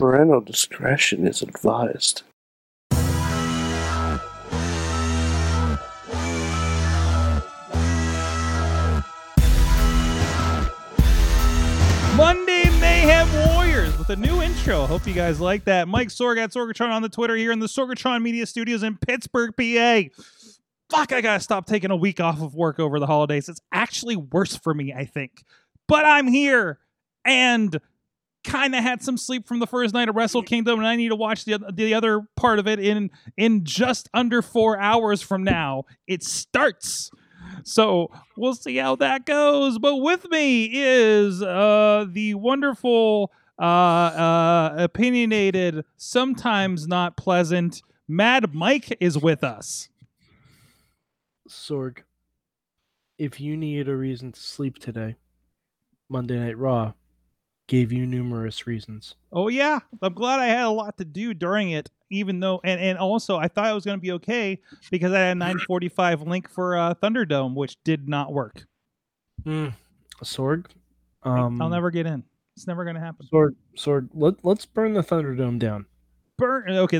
Parental discretion is advised. Monday Mayhem Warriors with a new intro. Hope you guys like that. Mike Sorg at Sorgatron on the Twitter here in the Sorgatron Media Studios in Pittsburgh, PA. Fuck, I gotta stop taking a week off of work over the holidays. It's actually worse for me, I think. But I'm here and kind of had some sleep from the first night of Wrestle Kingdom, and I need to watch the the other part of it in in just under four hours from now. It starts. So we'll see how that goes. But with me is uh, the wonderful, uh, uh, opinionated, sometimes not pleasant, Mad Mike is with us. Sorg, if you need a reason to sleep today, Monday Night Raw gave you numerous reasons. Oh yeah, I'm glad I had a lot to do during it. Even though, and, and also, I thought I was going to be okay because I had a 9:45 link for uh, Thunderdome, which did not work. Mm. Sorg, um, I'll never get in. It's never going to happen. Sorg, Sorg, let let's burn the Thunderdome down. Burn. Okay,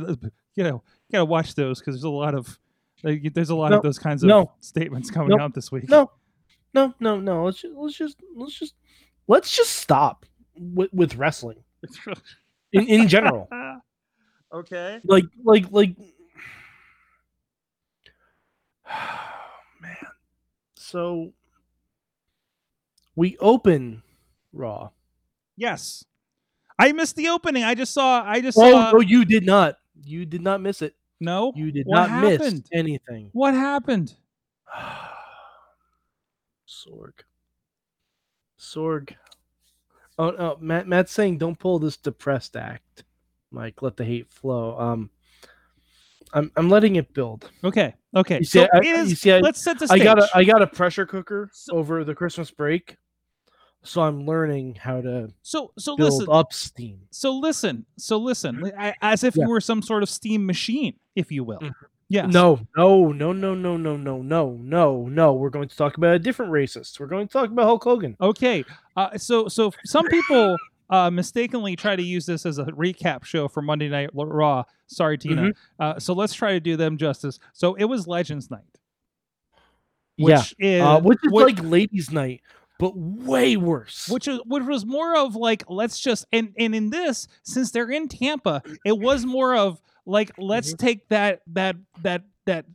you know, you gotta watch those because there's a lot of like, there's a lot No, of those kinds of no. statements coming out this week. No, no, no, no. Let's just let's just let's just let's just stop with, with wrestling in, in general. okay. like like like man so we open raw Yes. I missed the opening. I just saw. I just oh saw. you did not you did not miss it no. you did What not miss anything What happened? sorg sorg oh no matt matt's saying don't pull this depressed act mike let the hate flow um i'm i'm letting it build Okay. Okay. You see, so I- it is. you see, I- let's set the stage. I got a I got a pressure cooker So- over the Christmas break, so I'm learning how to so so build listen. up steam. So listen. So listen. I- As if Yeah. you were some sort of steam machine, if you will. Mhm. Yes. No, no, no, no, no, no, no, no, no, no. We're going to talk about a different racist. We're going to talk about Hulk Hogan. Okay. Uh, so so some people uh, mistakenly try to use this as a recap show for Monday Night Raw. Sorry, Tina. Mm-hmm. Uh, so let's try to do them justice. So it was Legends Night. yeah, Which is uh, which is which, like ladies' night, but way worse. which is which was more of like let's just and and in this since they're in Tampa, it was more of like let's Mm-hmm. take that that that that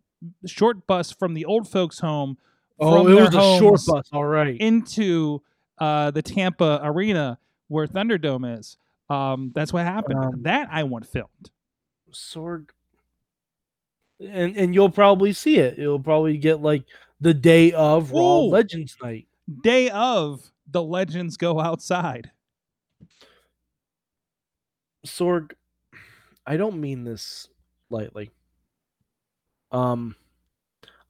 short bus from the old folks home oh, it was a short bus. All right. into uh, the Tampa arena where Thunderdome is. Um, that's what happened. Um, that I want filmed. Sorg. And and you'll probably see it. You'll probably get like the day of Raw Legends night. Day of the legends go outside. Sorg, I don't mean this lightly. Um,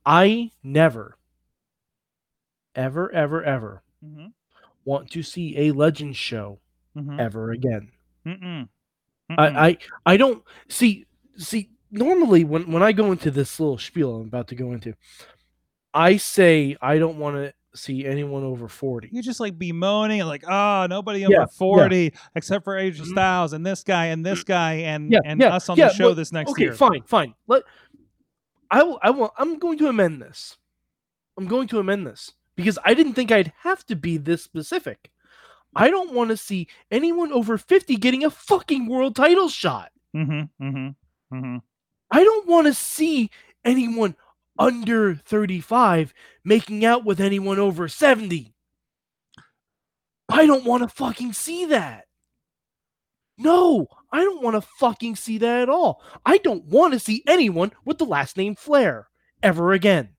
I never, ever, ever, ever Mm-hmm. want to see a legend show Mm-hmm. ever again. Mm-mm. I, I, I don't see. See, normally when when I go into this little spiel I'm about to go into, I say I don't want to see anyone over forty. you just like bemoaning and like, oh, nobody over yeah. 40 except for AJ Mhm. Styles and this guy and this guy and Yeah, and yeah, us on yeah, the show well, this next okay, year. fine, fine. Let I will. I will. I'm going to amend this. I'm going to amend this because I didn't think I'd have to be this specific. I don't want to see anyone over 50 getting a fucking world title shot. Mm-hmm. Mm-hmm. Mm-hmm. I don't want to see anyone under 35 making out with anyone over 70. I don't want to fucking see that. No, I don't want to fucking see that at all. I don't want to see anyone with the last name Flair ever again.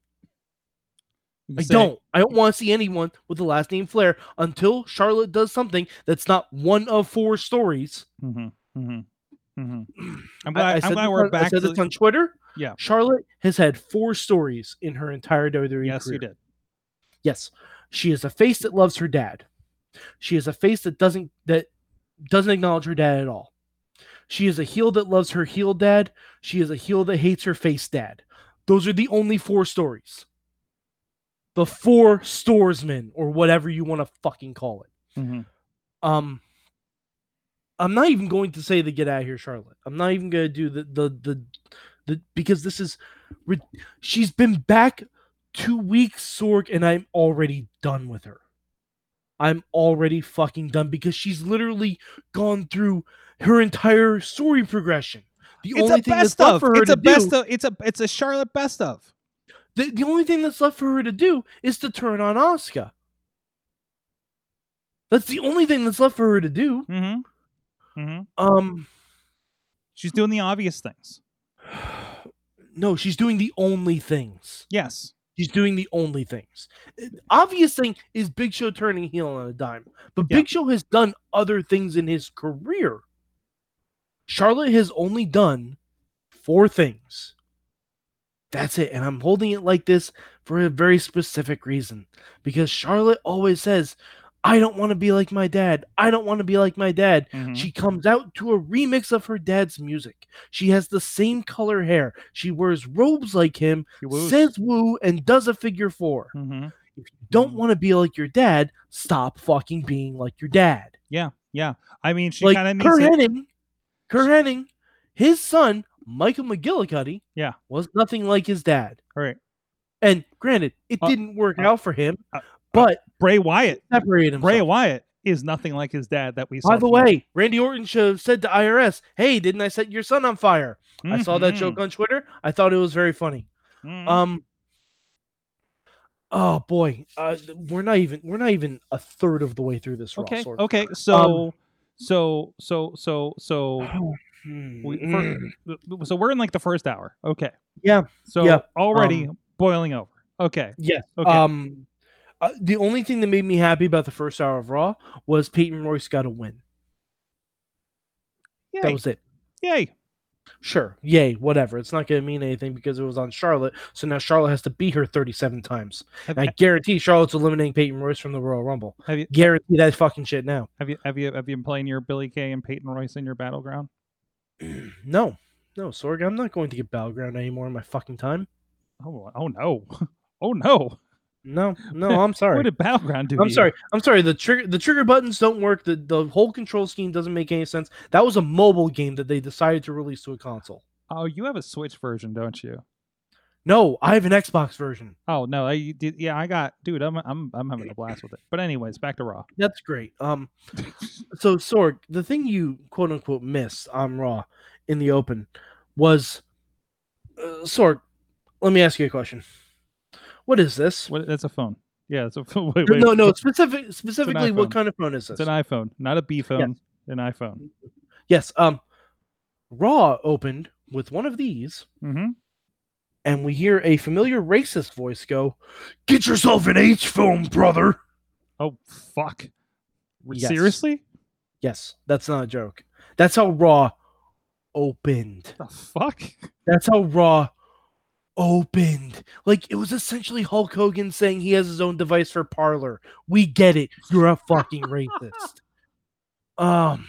I don't. I don't want to see anyone with the last name Flair until Charlotte does something that's not one of four stories. Mm-hmm. Mm-hmm. Mm-hmm. I'm glad, I I'm glad we're on- I back said to this the- on Twitter. Yeah. Charlotte has had four stories in her entire WWE Yes, career. you did. Yes, she is a face that loves her dad. She is a face that doesn't that doesn't acknowledge her dad at all. She is a heel that loves her heel dad. She is a heel that hates her face dad. Those are the only four stories. The four storesmen, or whatever you want to fucking call it. Mm-hmm. Um, I'm not even going to say the get out of here, Charlotte. I'm not even going to do the the the the because this is she's been back two weeks, Sorg, and I'm already done with her. I'm already fucking done because she's literally gone through her entire story progression. The It's only a thing that's best left of. for her It's to a best do, of. It's a it's a Charlotte best of. the, the only thing that's left for her to do is to turn on Oscar. That's the only thing that's left for her to do. Mm-hmm. Mm-hmm. Um, She's doing the obvious things. no, she's doing the only things. Yes. She's doing the only things. Obvious thing is Big Show turning heel on a dime, but Yeah. Big Show has done other things in his career. Charlotte has only done four things. That's it. And I'm holding it like this for a very specific reason. Because Charlotte always says, I don't want to be like my dad. I don't want to be like my dad. Mhm. She comes out to a remix of her dad's music. She has the same color hair. She wears robes like him, says woo, and does a figure four. Mhm. If you don't want to be like your dad, stop fucking being like your dad. Yeah. Yeah. I mean, she like kind of to- Hennig, Curt Hennig, his son, Michael McGillicutty, Yeah. was nothing like his dad. All right. And granted, it Uh, didn't work uh, out for him, uh, but Bray Wyatt. separated Bray. Wyatt is nothing like his dad that we saw. By the way, Randy Orton should have said to IRS, "Hey, didn't I set your son on fire?" I saw that Mhm. joke on Twitter. I thought it was very funny. Mhm. Um. Oh boy, uh, we're not even we're not even a third of the way through this. Okay. Sorg. Okay. So. so so so so Hmm, we, mm. for, so we're in like the first hour. Okay. Yeah, So yeah, already boiling over. Okay. Yes. Okay. Um, uh, the only thing that made me happy about the first hour of Raw was Peyton Royce got a win. Yay. That was it. Yay. Sure. Yay. Whatever. It's not going to mean anything because it was on Charlotte. So now Charlotte has to beat her 37 times. Have, I guarantee Charlotte's eliminating Peyton Royce from the Royal Rumble. have you Guarantee that fucking shit now. have you have you have you been playing your Billie Kay and Peyton Royce in your battleground? No. No, Sorg, I'm not going to get Battleground anymore in my fucking time. Oh oh no. Oh no. No, no, I'm sorry. What did battleground do? I'm sorry. I'm sorry. The trigger the trigger buttons don't work. The the whole control scheme doesn't make any sense. That was a mobile game that they decided to release to a console. Oh, you have a Switch version, don't you? No, I have an Xbox version. Oh no, I did. Yeah, I got, dude. I'm I'm I'm having a blast with it. But anyways, back to Raw. That's great. Um, so Sorg, the thing you quote unquote missed on Raw in the open was uh, Sorg. Let me ask you a question. What is this? What? That's a phone. Yeah, it's a phone. Wait, wait. no, no. Specific, specifically, what kind of phone is this? It's an iPhone, not a B phone. An iPhone. yes. Um, Raw opened with one of these, Mm-hmm. and we hear a familiar racist voice go, "Get yourself an H phone, brother." Oh fuck! Yes. Seriously? Yes, that's not a joke. That's how Raw opened. The fuck? That's how Raw opened. Like it was essentially Hulk Hogan saying he has his own device for Parler. We get it. You're a fucking racist. Um,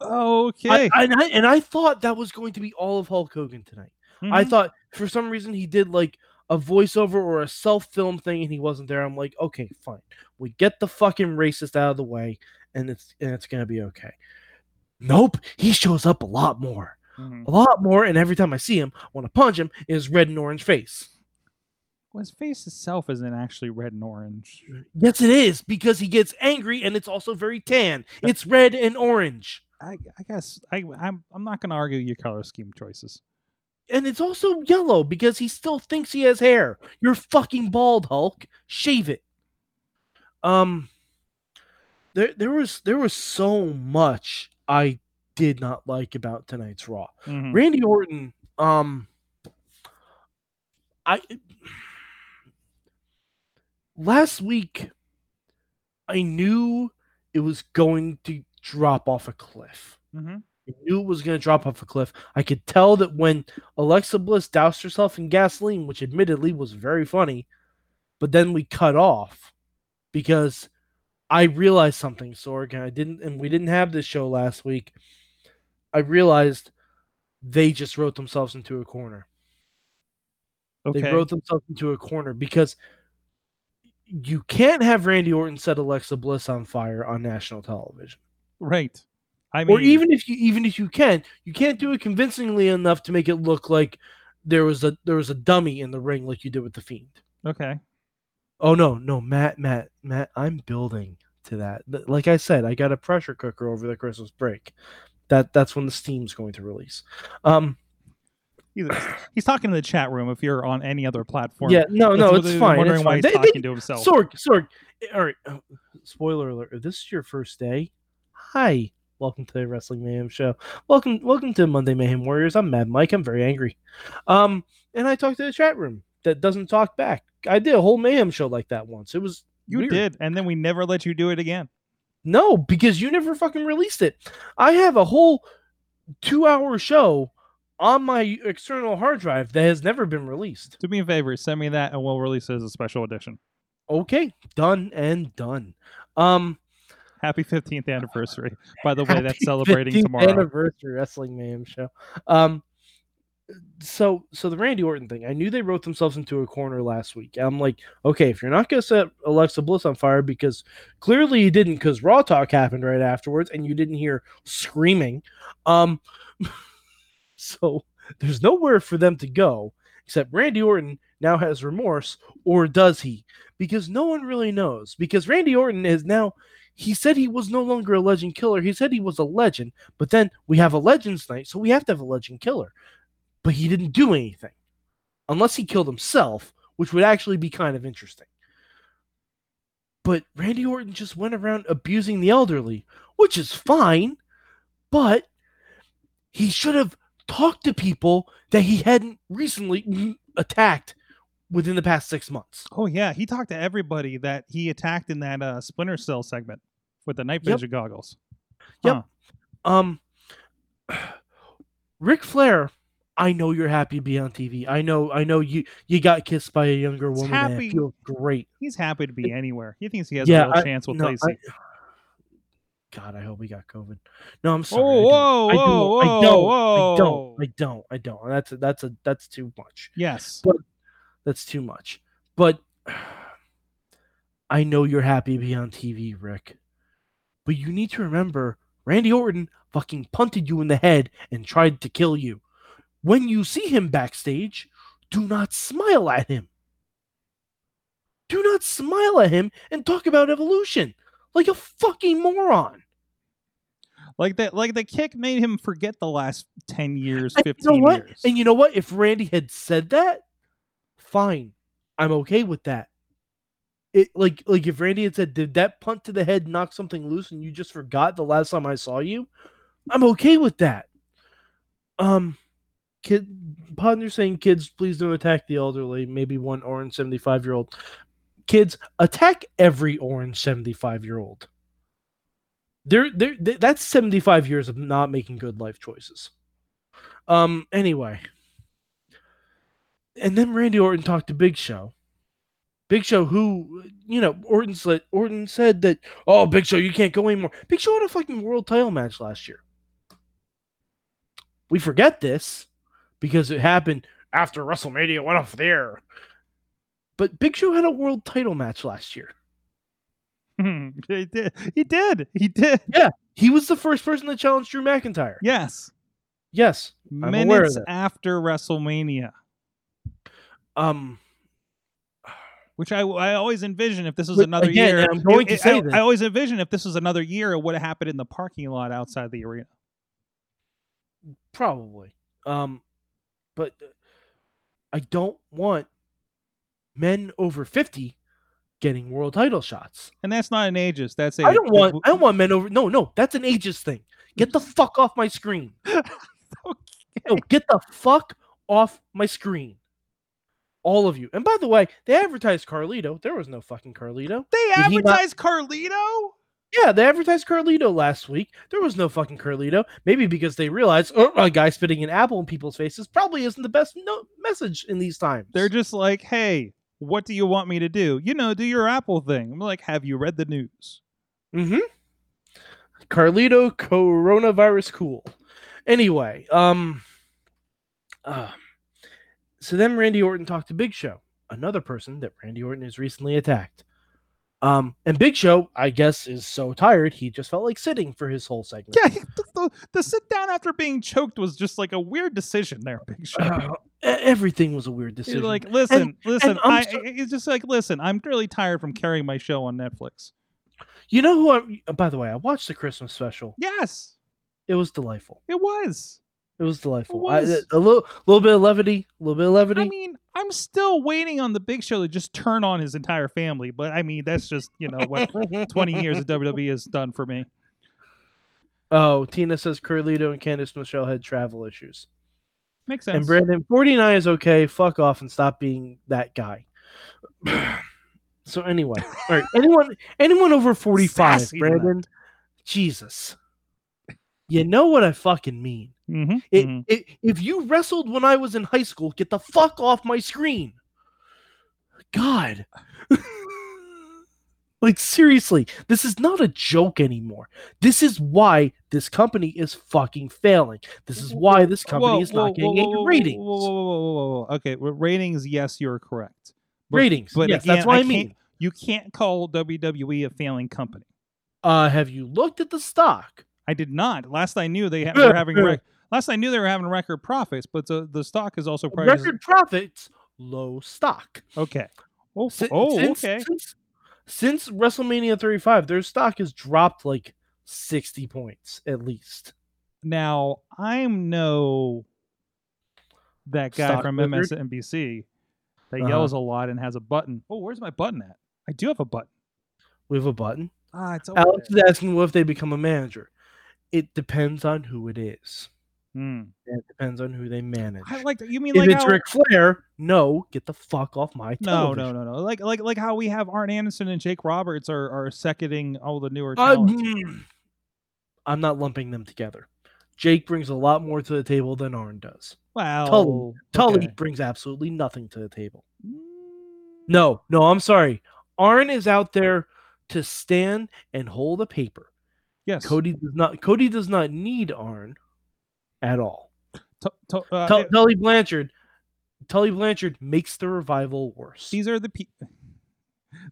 Okay. I, I- and I and I thought that was going to be all of Hulk Hogan tonight. I Mhm. thought for some reason he did like a voiceover or a self-film thing and he wasn't there. I'm like, okay, fine. We get the fucking racist out of the way and it's and it's gonna be okay. Nope, he shows up a lot more. Mhm. A lot more, and every time I see him, I want to punch him in his red and orange face. Well, his face itself isn't actually red and orange. Yes, it is, because he gets angry and it's also very tan. It's red and orange. I, I guess I, I'm I'm not going to argue your color scheme choices. And it's also yellow because he still thinks he has hair. You're fucking bald, Hulk. Shave it. Um there there was there was so much I did not like about tonight's Raw. Mhm. Randy Orton, um, I last week I knew it was going to drop off a cliff. Mhm. I knew it was going to drop off a cliff. I could tell that when Alexa Bliss doused herself in gasoline, which admittedly was very funny, but then we cut off because I realized something, Sorg, and I didn't, and we didn't have this show last week. I realized they just wrote themselves into a corner. Okay. They wrote themselves into a corner because you can't have Randy Orton set Alexa Bliss on fire on national television. right. I mean, or even if you even if you can, you can't do it convincingly enough to make it look like there was a there was a dummy in the ring like you did with the fiend. okay. Oh no, no, Matt, Matt, Matt, I'm building to that. Like I said, I got a pressure cooker over the Christmas break. That that's when the steam's going to release. Um He's, talking to the chat room. If you're on any other platform, yeah, no, no, it's fine. Wondering It's why fine. he's They- they- talking to himself. Sorg, Sorg. All right. uh, spoiler alert. If this is your first day, hi. Welcome to the Wrestling Mayhem Show. Welcome, welcome to Monday Mayhem Warriors. I'm Mad Mike. I'm very angry. Um, and I talked to the chat room that doesn't talk back. I did a whole Mayhem show like that once. It was you weird. did, and then we never let you do it again. No, because you never fucking released it. I have a whole two hour show on my external hard drive that has never been released. Do me a favor, send me that, and we'll release it as a special edition. Okay, done and done. Um, Happy 15th anniversary. By the way, that's celebrating 15th tomorrow. Anniversary Wrestling Mayhem show. Um, so so the Randy Orton thing, I knew they wrote themselves into a corner last week. I'm like, okay, if you're not gonna set Alexa Bliss on fire because clearly you didn't, because Raw Talk happened right afterwards, and you didn't hear screaming. Um, so there's nowhere for them to go except Randy Orton now has remorse, or does he? Because no one really knows. Because Randy Orton is now. He said he was no longer a legend killer. He said he was a legend, but then we have a Legends night, so we have to have a legend killer. But he didn't do anything. Unless he killed himself, which would actually be kind of interesting. But Randy Orton just went around abusing the elderly, which is fine, but he should have talked to people that he hadn't recently attacked within the past six months. Oh yeah, he talked to everybody that he attacked in that uh, Splinter Cell segment with the night Yep. vision goggles. Yep. Um, Ric Flair, I know you're happy to be on TV. I know, I know you you got kissed by a younger woman. happy. feels great. He's happy to be anywhere. He thinks he has Yeah, a real I- chance with no, Lacey. I- God, I hope he got COVID. No, I'm sorry. Oh, whoa, I don't. whoa, I don't. I don't. whoa, I don't. I don't. I don't. That's a, that's a that's too much. yes. but That's too much. But I know you're happy to be on TV, Ric. But you need to remember Randy Orton fucking punted you in the head and tried to kill you. When you see him backstage, do not smile at him. Do not smile at him and talk about evolution like a fucking moron. Like that like the kick made him forget the last 10 years, And you 15 know what? years. And you know what? If Randy had said that, fine. I'm okay with that. It like like if Randy had said, "Did that punt to the head knock something loose and you just forgot the last time I saw you?" I'm okay with that. Um kid Podner saying kids please don't attack the elderly, maybe one orange 75 year old. Kids attack every orange 75 year old. They're, they're, th- that's 75 years of not making good life choices. Um. Anyway, and then Randy Orton talked to Big Show. Big Show, who you know, Orton said Orton said that, oh, Big Show, you can't go anymore. Big Show had a fucking world title match last year. We forget this because it happened after WrestleMania went off there. But Big Show had a world title match last year. he did. He did. He did. Yeah. He was the first person to challenge Drew McIntyre. Yes. Yes. of Minutes after WrestleMania, Um. which I, I always envision if this was another again, year. I'm going it- to it- say I, this. I always envision if this was another year, it would have happened in the parking lot outside the arena. Probably. Um, but uh, I don't want men over fifty getting world title shots. And that's not an ageist. That's a. I don't want. I don't want men over. No, no, that's an ageist thing. Get the fuck off my screen. No, get the fuck off my screen. All of you. And by the way, they advertised Carlito. There was no fucking Carlito. They Did he not- advertised Carlito. Yeah, they advertised Carlito last week. There was no fucking Carlito. Maybe because they realized oh, a guy spitting an apple in people's faces probably isn't the best no- message in these times. They're just like, hey, what do you want me to do? You know, do your Apple thing. I'm like, have you read the news? Mm-hmm. Carlito coronavirus cool. Anyway, um uh, so then Randy Orton talked to Big Show, another person that Randy Orton has recently attacked. Um, and Big Show, I guess, is so tired he just felt like sitting for his whole segment. Yeah, the, the, the sit down after being choked was just like a weird decision there, Big Show. Uh, everything was a weird He's decision. like, listen, listen. I'm I, so- it's just like, listen. I'm really tired from carrying my show on Netflix. you know who? I, uh, by the way, I watched the Christmas special. Yes, It was delightful. it was. It was delightful. It I- was. a little, little bit of levity, a little bit of levity. I mean, I'm still waiting on the Big Show to just turn on his entire family, but I mean, that's just you know what 20 years of WWE has done for me. Oh, Tina says Carlito and Candice Michelle had travel issues. Makes sense. And Brandon, 49 is okay. Fuck off and stop being that guy. so anyway, all right. Anyone anyone over 45, Sassy Brandon? Jesus. You know what I fucking mean. Mhm, It, mhm. it, if you wrestled when I was in high school, get the fuck off my screen. God. like seriously, this is not a joke anymore. This is why this company is fucking failing. This is why this company Whoa, is whoa, not getting whoa, any whoa, whoa, ratings. Whoa, whoa, whoa, whoa, whoa, whoa. Okay, well, ratings. Yes, you're correct. But- ratings. but yes, again, that's what I, can't- mean. You can't call WWE a failing company. Uh, have you looked at the stock? I did not. Last I knew, they were having rec- last I knew they were having record profits, but the, the stock is also priced. Record profits, low stock. Okay. Oh, oh, since, okay. Since, since WrestleMania 35, their stock has dropped like 60 points at least. Now I'm no that guy Stock from wizard? MSNBC that Uh-huh. yells a lot and has a button. Oh, where's my button at? I do have a button. We have a button. Ah, it's Alex there. is asking, what if they become a manager? It depends on who it is. Hmm. It depends on who they manage. I like that. You mean if like it's how, Ric Flair, no, get the fuck off my No, television. no, no, no. Like like like how we have Arn Anderson and Jake Roberts are are seconding all the newer Uh, talent. mm, I'm not lumping them together. Jake brings a lot more to the table than Arn does. wow. Tully okay. brings absolutely nothing to the table. Mm, No, no, I'm sorry. Arn is out there to stand and hold a paper. Yes. Cody does not. Cody does not need Arn at all. Tu- tu- uh, Tul- uh, Tully Blanchard. Tully Blanchard makes the revival worse. these are the people.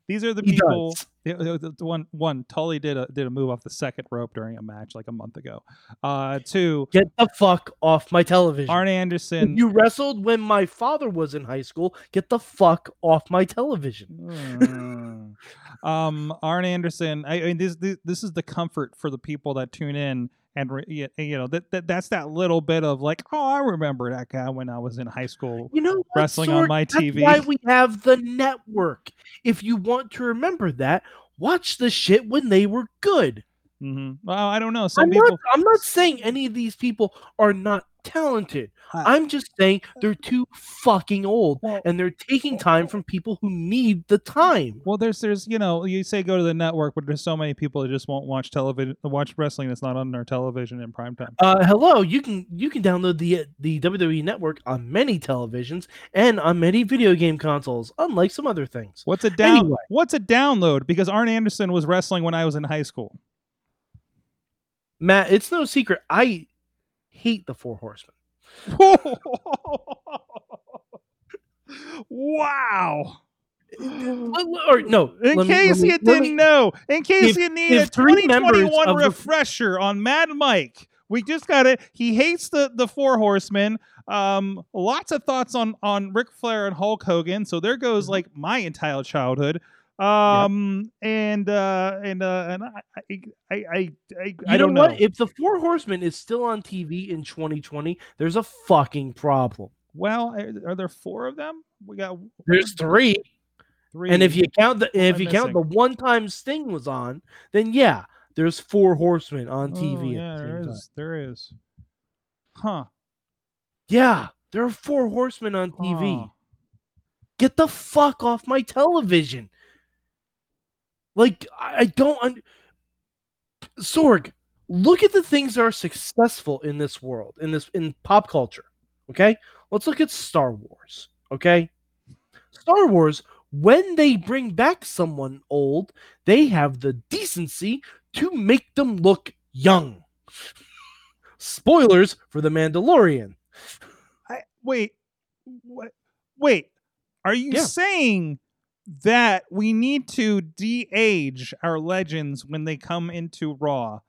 These are the He people. The, the- the- the one one Tully did a did a move off the second rope during a match like a month ago. Uh, two Get the fuck off my television. Arn Anderson. you wrestled when my father was in high school. Get the fuck off my television. Mm. um, Arn Anderson. I, I mean, this, this this is the comfort for the people that tune in, and re, you know that, that that's that little bit of like, oh, I remember that guy when I was in high school. You know, Wrestling on Sorg? my That's TV. why we have the network. If you want to remember that, watch the shit when they were good. Hmm Well, I don't know. Some I'm people. not, I'm not saying any of these people are not talented. I- I'm just saying they're too fucking old Well- and they're taking time from people who need the time. Well, there's there's you know you say go to the network, but there's so many people that just won't watch television, watch wrestling that's not on their television in prime time. Uh, hello, you can you can download the the WWE network on many televisions and on many video game consoles, unlike some other things. What's a down? Anyway. What's a download? Because Arn Anderson was wrestling when I was in high school. Matt, it's no secret I hate the Four Horsemen. wow. Or no, In me- case me- you didn't me- know, in case if- you need a if three members 2021 of the- refresher on Mad Mike, we just got it. He hates the the Four Horsemen. Um, lots of thoughts on on Ric Flair and Hulk Hogan. So there goes Mhm. like my entire childhood. Um, and uh, and uh, and I I I I, I, You I don't know know. what? If the Four Horsemen is still on TV in 2020, there's a fucking problem. well, are, are there four of them? We got There's three, three. and if you count the if am you count the one time Sting was on, then yeah, there's four Horsemen on Oh, TV. yeah, at the there same time. is. There is. Huh. Yeah, there are four Horsemen on TV. Huh. Get the fuck off my television. Like I don't. Un- Sorg, look at the things that are successful in this world, in this in pop culture. Okay, let's look at Star Wars. Okay, Star Wars. When they bring back someone old, they have the decency to make them look young. Spoilers for the Mandalorian. I, wait, what? Wait, are you Yeah. saying that we need to de-age our legends when they come into Raw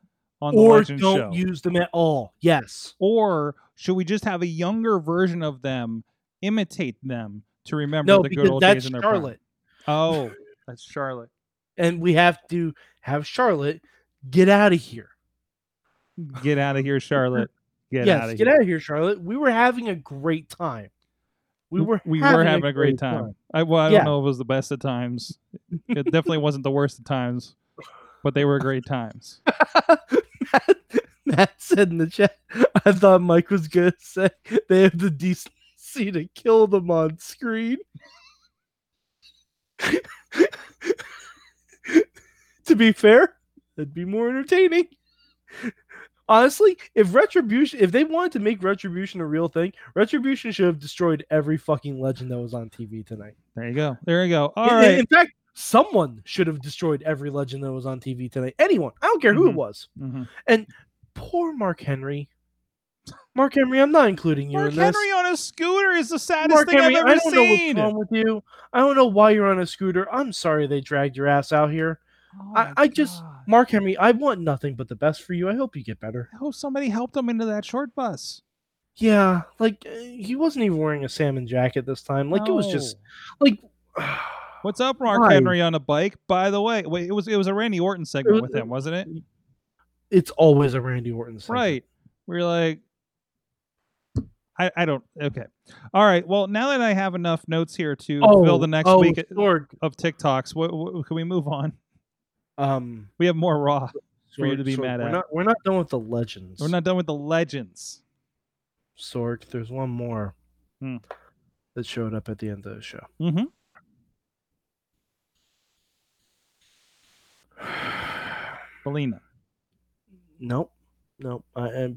on the or Legend don't show. use them at all. Yes. or should we just have a younger version of them imitate them to remember No, the good old days in their prime? Charlotte. Oh, that's Charlotte. And we have to have Charlotte get out of here. Get out of here, Charlotte. Get yes, out of get here. out of here, Charlotte. We were having a great time. We were we having were having a great time. I, well, I Yeah. don't know if it was the best of times. It definitely wasn't the worst of times, but they were great times. Matt, Matt said in the chat, I thought Mike was gonna say they have the decency to kill them on screen. to be fair, that'd be more entertaining. Honestly, if retribution if they wanted to make retribution a real thing, retribution should have destroyed every fucking legend that was on TV tonight. There you go. There you go. All in, right. in fact, someone should have destroyed every legend that was on TV tonight. Anyone. I don't care who Mhm. it was. Mhm. Poor Mark Henry. Mark Henry, I'm not including you Mark in this. Henry on a scooter is the saddest Mark thing Henry, I've ever I don't know seen. what's wrong with you. I don't know why you're on a scooter. I'm sorry they dragged your ass out here. Oh I- I just- Mark Henry, I want nothing but the best for you. I hope you get better. I hope somebody helped him into that short bus. Yeah, like uh, he wasn't even wearing a salmon jacket this time. Like it was just like What's up, Mark Why? Henry on a bike? By the way, wait, it was it was a Randy Orton segment was- with him, wasn't it? it's always a Randy Orton segment. Right. We are like, I I don't. Okay. All right. Well, now that I have enough notes here to fill the next oh, week of TikToks, what, what, can we move on? Um, We have more Raw. For you to be Sorg, mad we're at. Not, we're not done with the legends. We're not done with the legends. Sorg, there's one more Hmm. that showed up at the end of the show. Mm-hmm. Belina. Nope. Nope. I, I,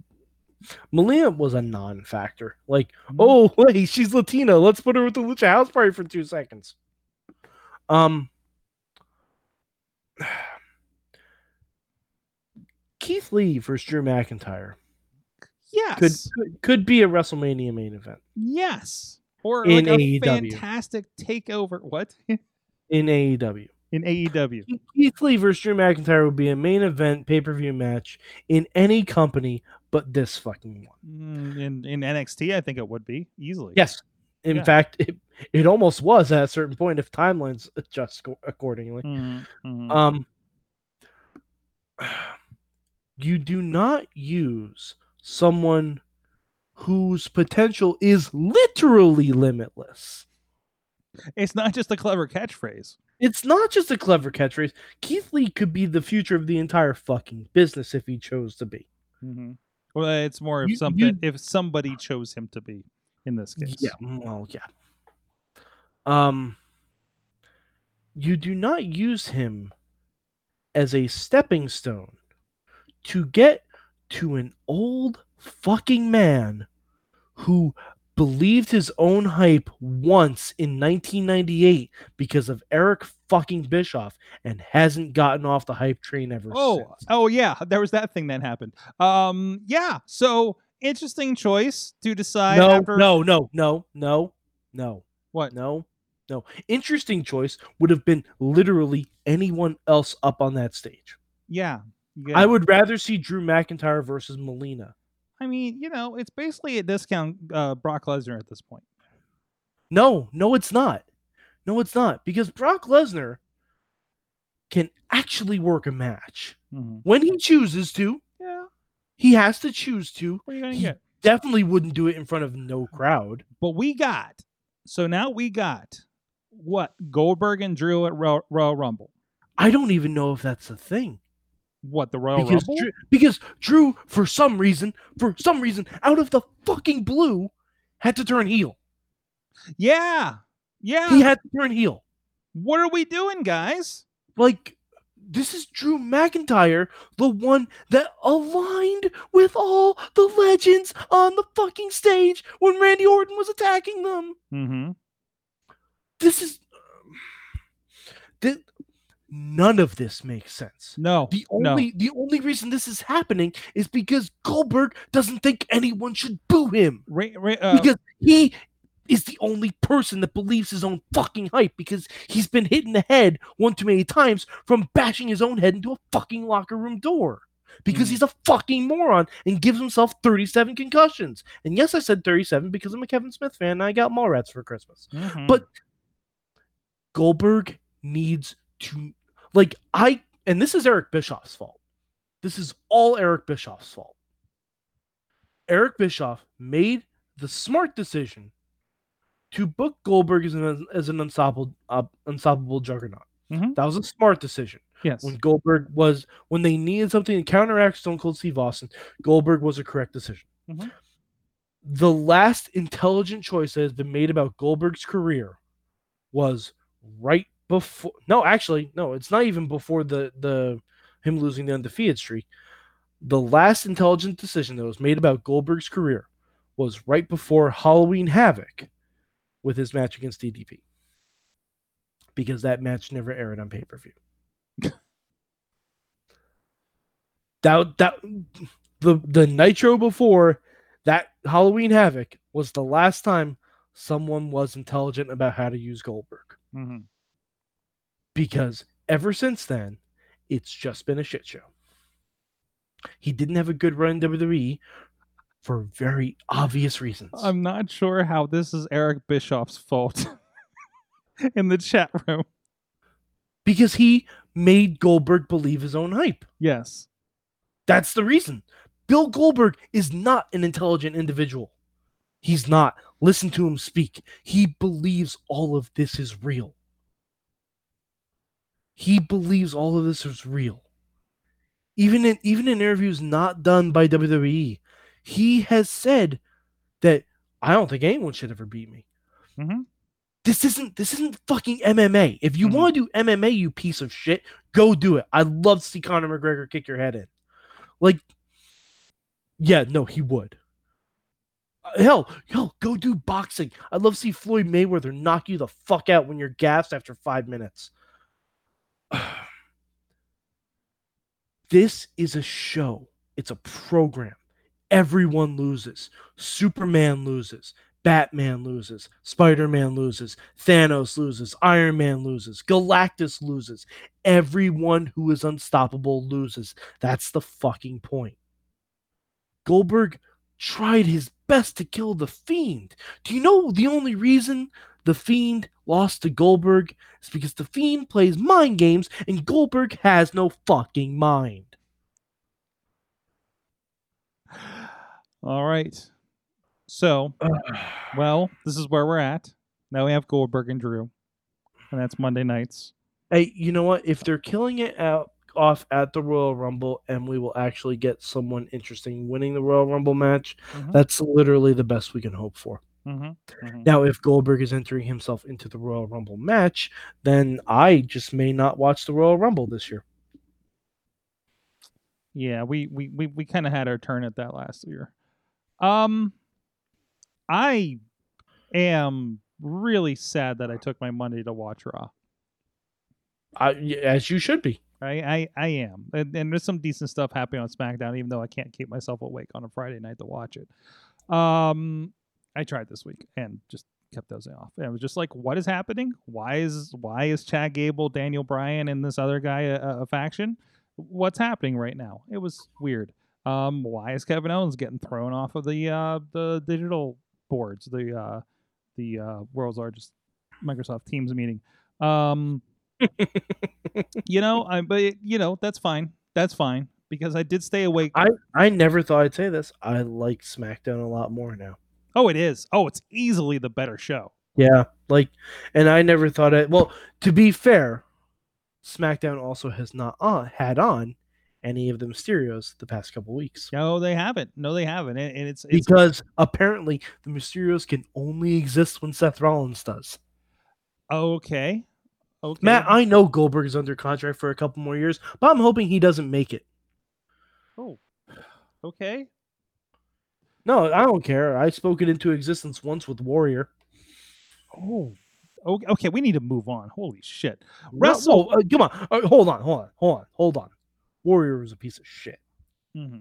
Melina was a non-factor. Like, Mhm. oh, hey, she's Latina. Let's put her with the Lucha House Party for two seconds. Um, Keith Lee versus Drew McIntyre Yes. could, could could be a WrestleMania main event Yes. Or In like a AEW. fantastic takeover. What? in AEW. In AEW. Keith Lee versus Drew McIntyre would be a main event pay per view match in any company but this fucking one. Mm, In in NXT, I think it would be easily. Yes. In Yeah. fact, it, it almost was at a certain point if timelines adjust co- accordingly. Mhm, mhm. Um, you do not use someone whose potential is literally limitless. it's not just a clever catchphrase. It's not just a clever catchphrase. Keith Lee could be the future of the entire fucking business if he chose to be. hmm Well, it's more if You- something you- if somebody chose him to be in this case. Yeah, well, yeah. Um, you do not use him as a stepping stone to get to an old fucking man who believed his own hype once in 1998 because of Eric fucking Bischoff and hasn't gotten off the hype train ever Oh, since. oh yeah, there was that thing that happened. Um, yeah. So interesting choice to decide no, after no, no, no, no, no. what? No, no. Interesting choice would have been literally anyone else up on that stage. Yeah. yeah. I would rather see Drew McIntyre versus Melina. I mean, you know, it's basically a discount uh, Brock Lesnar at this point. No, no, it's not. No, it's not. Because Brock Lesnar can actually work a match Mhm. when he chooses to. Yeah. He has to choose to. What are you gonna He get? definitely wouldn't do it in front of no crowd. But we got. So now we got what Goldberg and Drew at Royal, Royal Rumble. I don't even know if that's a thing. What the Royal because Rumble? Drew, because Drew, for some reason, for some reason, out of the fucking blue, had to turn heel. yeah. Yeah. He had to turn heel. What are we doing, guys? Like, this is Drew McIntyre, the one that aligned with all the legends on the fucking stage when Randy Orton was attacking them. Mm-hmm. This is. This, none of this makes sense. No. The no. only the only reason this is happening is because Goldberg doesn't think anyone should boo him. Ra- Ra- uh, because he is the only person that believes his own fucking hype because he's been hit in the head one too many times from bashing his own head into a fucking locker room door. Because Mhm. he's a fucking moron and gives himself 37 concussions. And yes, I said 37 because I'm a Kevin Smith fan and I got Mallrats for Christmas. Mhm. But Goldberg needs to like I and this is Eric Bischoff's fault. This is all Eric Bischoff's fault. Eric Bischoff made the smart decision to book Goldberg as an as an unstoppable uh, unstoppable juggernaut. Mhm. That was a smart decision. yes. When Goldberg was when they needed something to counteract Stone Cold Steve Austin, Goldberg was a correct decision. Mhm. The last intelligent choice that has been made about Goldberg's career was right before. No, actually, no, it's not even before the the him losing the undefeated streak. The last intelligent decision that was made about Goldberg's career was right before Halloween Havoc with his match against DDP. Because that match never aired on pay-per-view. that that the the Nitro before that Halloween Havoc was the last time someone was intelligent about how to use Goldberg. Mhm. Because ever since then, it's just been a shit show. He didn't have a good run in WWE for very obvious reasons. I'm not sure how this is Eric Bischoff's fault in the chat room. because he made Goldberg believe his own hype. Yes. That's the reason. Bill Goldberg is not an intelligent individual. He's not. Listen to him speak. He believes all of this is real. He believes all of this is real. Even in even in interviews not done by WWE, he has said that I don't think anyone should ever beat me. Mhm. This isn't this isn't fucking MMA. If you Mhm. want to do MMA, you piece of shit, go do it. I'd love to see Conor McGregor kick your head in. Like, yeah, no, he would. Hell, hell, go do boxing. I'd love to see Floyd Mayweather knock you the fuck out when you're gassed after five minutes. this is a show. It's a program. Everyone loses. Superman loses. Batman loses. Spider Man loses. Thanos loses. Iron Man loses. Galactus loses. Everyone who is unstoppable loses. That's the fucking point. Goldberg tried his best to kill the Fiend. Do you know the only reason the Fiend lost to Goldberg is because the Fiend plays mind games and Goldberg has no fucking mind. All right. So, well, this is where we're at. Now we have Goldberg and Drew, and that's Monday nights. Hey, you know what? If they're killing it out off at the Royal Rumble and we will actually get someone interesting winning the Royal Rumble match, Mhm. that's literally the best we can hope for. Mhm. Mhm. Now, if Goldberg is entering himself into the Royal Rumble match, then I just may not watch the Royal Rumble this year. Yeah, we we we, we kind of had our turn at that last year. Um, I am really sad that I took my Monday to watch Raw. I, as you should be. I I, I am, and, and there's some decent stuff happening on SmackDown, even though I can't keep myself awake on a Friday night to watch it. Um, I tried this week and just kept dozing off. And I was just like, "What is happening? Why is why is Chad Gable, Daniel Bryan, and this other guy a, a faction? What's happening right now?" It was weird. Um, why is Kevin Owens getting thrown off of the uh, the digital boards, the uh, the uh, world's largest Microsoft Teams meeting? Um, you know, I but you know that's fine. That's fine because I did stay awake. I, I never thought I'd say this. I like SmackDown a lot more now. oh, it is. Oh, it's easily the better show. Yeah, like, and I never thought it. Well, to be fair, SmackDown also has not on, had on any of the Mysterios the past couple weeks No, they haven't. No, they haven't. And, and it's it's because apparently the Mysterios can only exist when Seth Rollins does. okay. Okay. Matt, I know Goldberg is under contract for a couple more years, but I'm hoping he doesn't make it. oh, okay. No, I don't care. I spoke it into existence once with Warrior. Oh, okay. We need to move on. Holy shit. Wrestle- whoa, uh, come on. Uh, hold on. Hold on. Hold on. Hold on. Warrior was a piece of shit, Mm-hmm.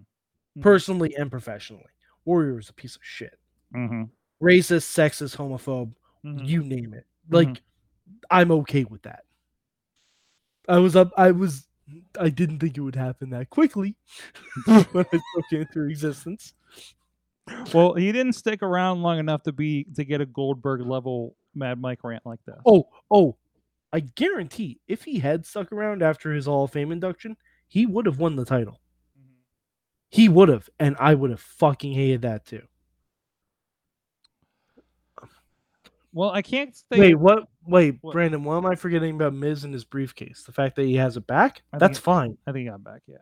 Mhm. personally and professionally. Warrior was a piece of shit. Mm-hmm. racist, sexist, homophobe, Mhm. you name it. Like, I'm okay with that. I was up. I was. I didn't think it would happen that quickly when I spoke into existence. Well, he didn't stick around long enough to be to get a Goldberg level Mad Mike rant like that. Oh, oh, I guarantee if he had stuck around after his Hall of Fame induction, he would have won the title. Mhm. He would have, and I would have fucking hated that too. Well, I can't stay. Wait, what? Wait, What? Brandon, why am I forgetting about Miz and his briefcase? The fact that he has it back? I that's it- fine. I think he got back. Yeah.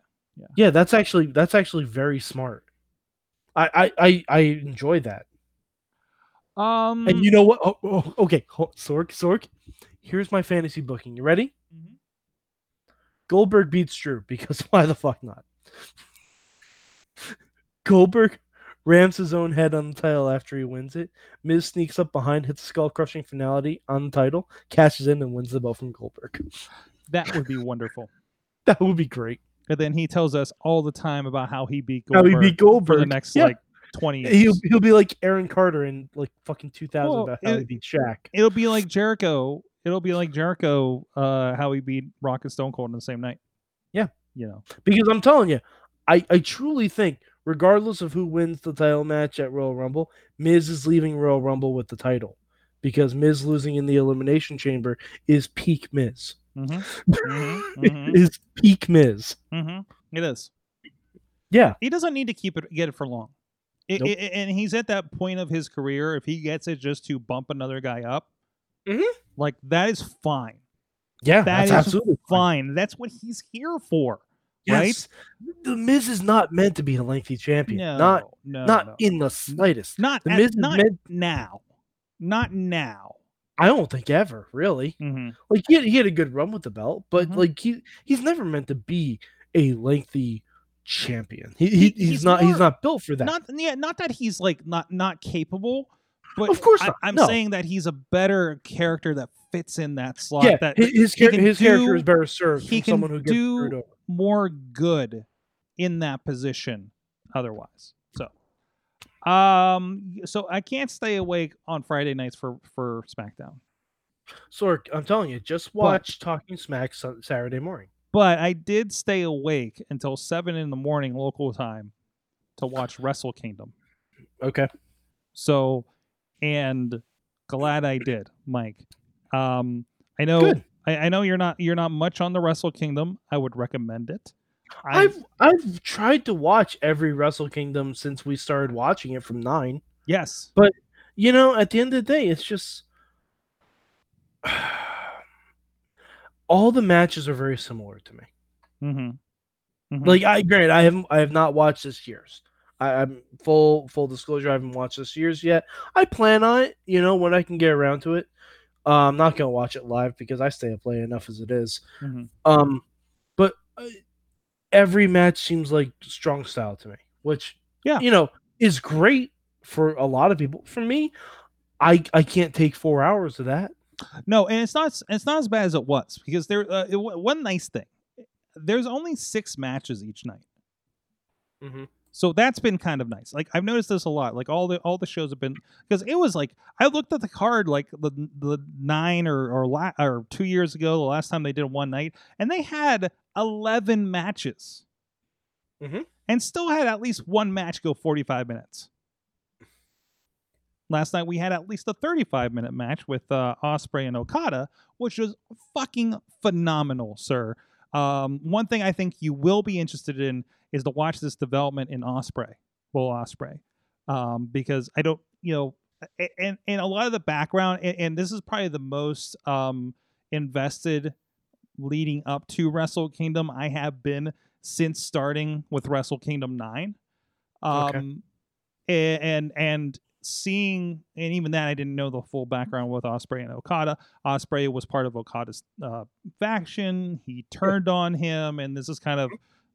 Yeah, that's actually that's actually very smart. I I I, I enjoy that. Um. And you know what? Oh, oh, okay, Sork, Sork. Here's my fantasy booking. You ready? Mhm. Goldberg beats Drew because why the fuck not? Goldberg rams his own head on the title after he wins it. Miz sneaks up behind, hits a skull crushing finale on the title, cashes in, and wins the belt from Goldberg. that would be wonderful. That would be great. And then he tells us all the time about how he beat How Goldberg he beat Goldberg for the next Yeah. like twenty years. He'll he'll be like Aaron Carter in like fucking 2000 Well, about how it- he beat Shaq. It'll be like Jericho. It'll be like Jericho. Uh, how he beat Rock and Stone Cold in the same night. Yeah. You know. Because I'm telling you, I, I truly think, regardless of who wins the title match at Royal Rumble, Miz is leaving Royal Rumble with the title. Because Miz losing in the Elimination Chamber is peak Miz. hmm It mhm. is peak Miz. hmm It is. Yeah. He doesn't need to keep it get it for long. I- Nope. I- and he's at that point of his career. If he gets it just to bump another guy up, Mhm. like that is fine. Yeah, That that's is absolutely Fine. That's what he's here for. Right? The Miz is not meant to be a lengthy champion. No, not no, not no. in the slightest. not The at- Miz not meant- now, not now. I don't think ever, really. hmm Like he had, he had a good run with the belt, but Mhm. like he he's never meant to be a lengthy champion. He, he He- he's, he's not more- he's not built for that. Not yeah, not that he's like not not capable, but Of course I, I'm no. saying that he's a better character that fits in that slot. yeah, that his his, he char- can his character is better served he can someone who gets do- screwed over. More good in that position otherwise. So um so I can't stay awake on Friday nights for for SmackDown. Sork, I'm telling you, just watch Talking Smack Saturday morning. But I did stay awake until 7 in the morning local time to watch Wrestle Kingdom. Okay. So and glad I did, Mike. Um I know Good. I, I know you're not you're not much on the Wrestle Kingdom. I would recommend it. I, I've I've tried to watch every Wrestle Kingdom since we started watching it from nine. yes. But you know, at the end of the day, it's just all the matches are very similar to me. Mm-hmm. Like I grant I haven't I have not watched this year's. I, I'm full full disclosure. I haven't watched this year's yet. I plan on it. You know when I can get around to it. Uh, I'm not gonna watch it live because I stay up late enough as it is. Mhm. Um, but uh, every match seems like strong style to me, which Yeah. you know is great for a lot of people. For me, I I can't take four hours of that. No, and it's not it's not as bad as it was because there uh, it, one nice thing. There's only six matches each night, Mhm. So that's been kind of nice. Like I've noticed this a lot. Like all the all the shows have been because it was like I looked at the card like the the nine or or la- or two years ago, the last time they did one night, and they had eleven matches, Mhm. and still had at least one match go forty five minutes. Last night we had at least a 35 minute match with uh, Ospreay and Okada, which was fucking phenomenal, sir. Um, one thing I think you will be interested in is to watch this development in Ospreay, Will Ospreay, um, because I don't, you know, and and a lot of the background, and, and this is probably the most um, invested leading up to Wrestle Kingdom I have been since starting with Wrestle Kingdom Nine. Um, Okay. and and seeing and even that I didn't know the full background with Ospreay and Okada. Ospreay was part of Okada's uh, faction. He turned on him, and this is kind of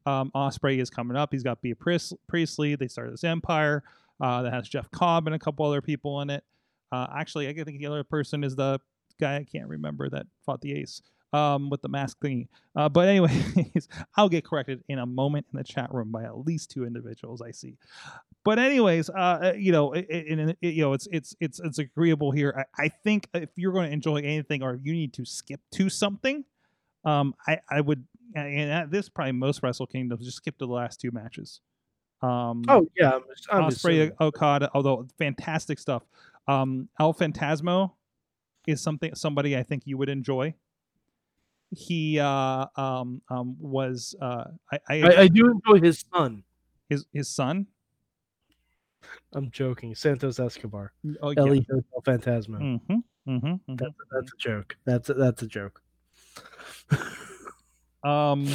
um, Ospreay is coming up. He's got Bea Priest- Priestley. They started this empire uh, that has Jeff Cobb and a couple other people in it. Uh, actually, I think the other person is the guy I can't remember that fought the Ace. um, with the mask thingy. Uh, but anyways, I'll get corrected in a moment in the chat room by at least two individuals I see. But anyways, uh, uh you know, it, it, it, you know, it's it's it's it's agreeable here. I, I think if you're going to enjoy anything, or if you need to skip to something, um, I I would, and at this probably most Wrestle Kingdoms just skip to the last two matches. Um, Oh yeah, I'm, I'm Ospreay assuming. Okada, although fantastic stuff. Um, El Fantasmo is something somebody I think you would enjoy. He uh, um, um, was uh, I, I, I, I do enjoy his son. his his son. I'm joking. Santos Escobar, Oh yeah. El Hijo del Fantasma. Mm-hmm, mm-hmm, That's that's a joke. That's a, that's a joke. Um,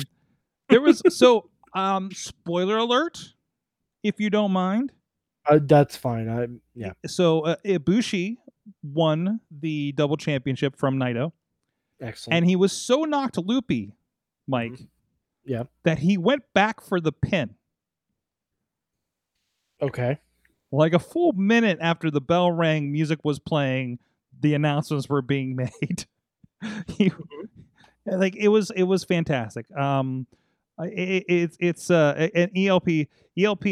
there was so um, spoiler alert, if you don't mind. Uh, that's fine. I yeah. So uh, Ibushi won the double championship from Naito. Excellent. and he was so knocked loopy, Mike, Mhm. Yeah. that he went back for the pin. okay. Like a full minute after the bell rang, music was playing, the announcements were being made. he, like it was, it was fantastic. Um, it, it, it's uh an ELP ELP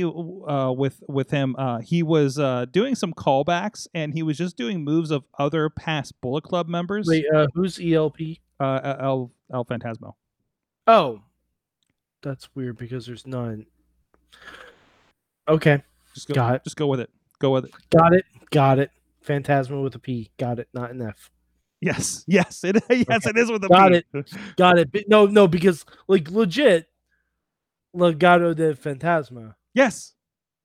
uh with with him uh he was uh doing some callbacks and he was just doing moves of other past Bullet Club members Wait, uh, who's ELP? uh El El Fantasmo Oh, that's weird because there's none. Okay, just go Got it. just go with it go with it got it, got it. Phantasma with a P. Got it, not an F. Yes, yes, it yes, it is with a Got P. it. Got it. But no, no, because like legit, Legado de Fantasma. Yes,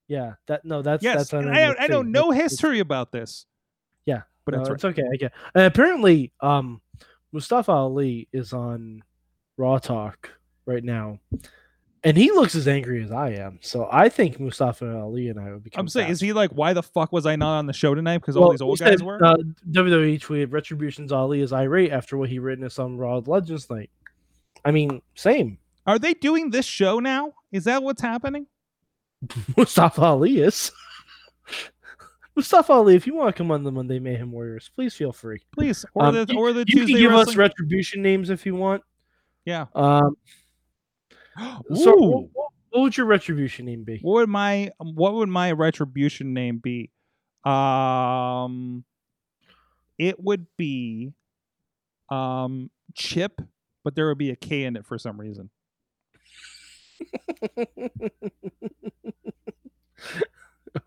Yeah, that no, that's yes. that's and I, I know no history about this. Yeah, but no, that's right. it's okay. I get. And apparently, um, Mustafa Ali is on Raw Talk right now, and he looks as angry as I am. So I think Mustafa Ali and I would become. I'm saying, is he like, why the fuck was I not on the show tonight? Because Well, all these old guys said, were. Uh, WWE tweeted Retribution's Ali is irate after what he witnessed on Raw Legends night. I mean, same. Are they doing this show now? Is that what's happening? Mustafa Ali is. Mustafa Ali, if you want to come on the Monday Mayhem Warriors, please feel free. Please, or Um, the or the You Tuesday can give us retribution names if you want. yeah. Um, so, what, what- would your retribution name be? What would my what would my retribution name be? Um, it would be um Chip, but there would be a K in it for some reason.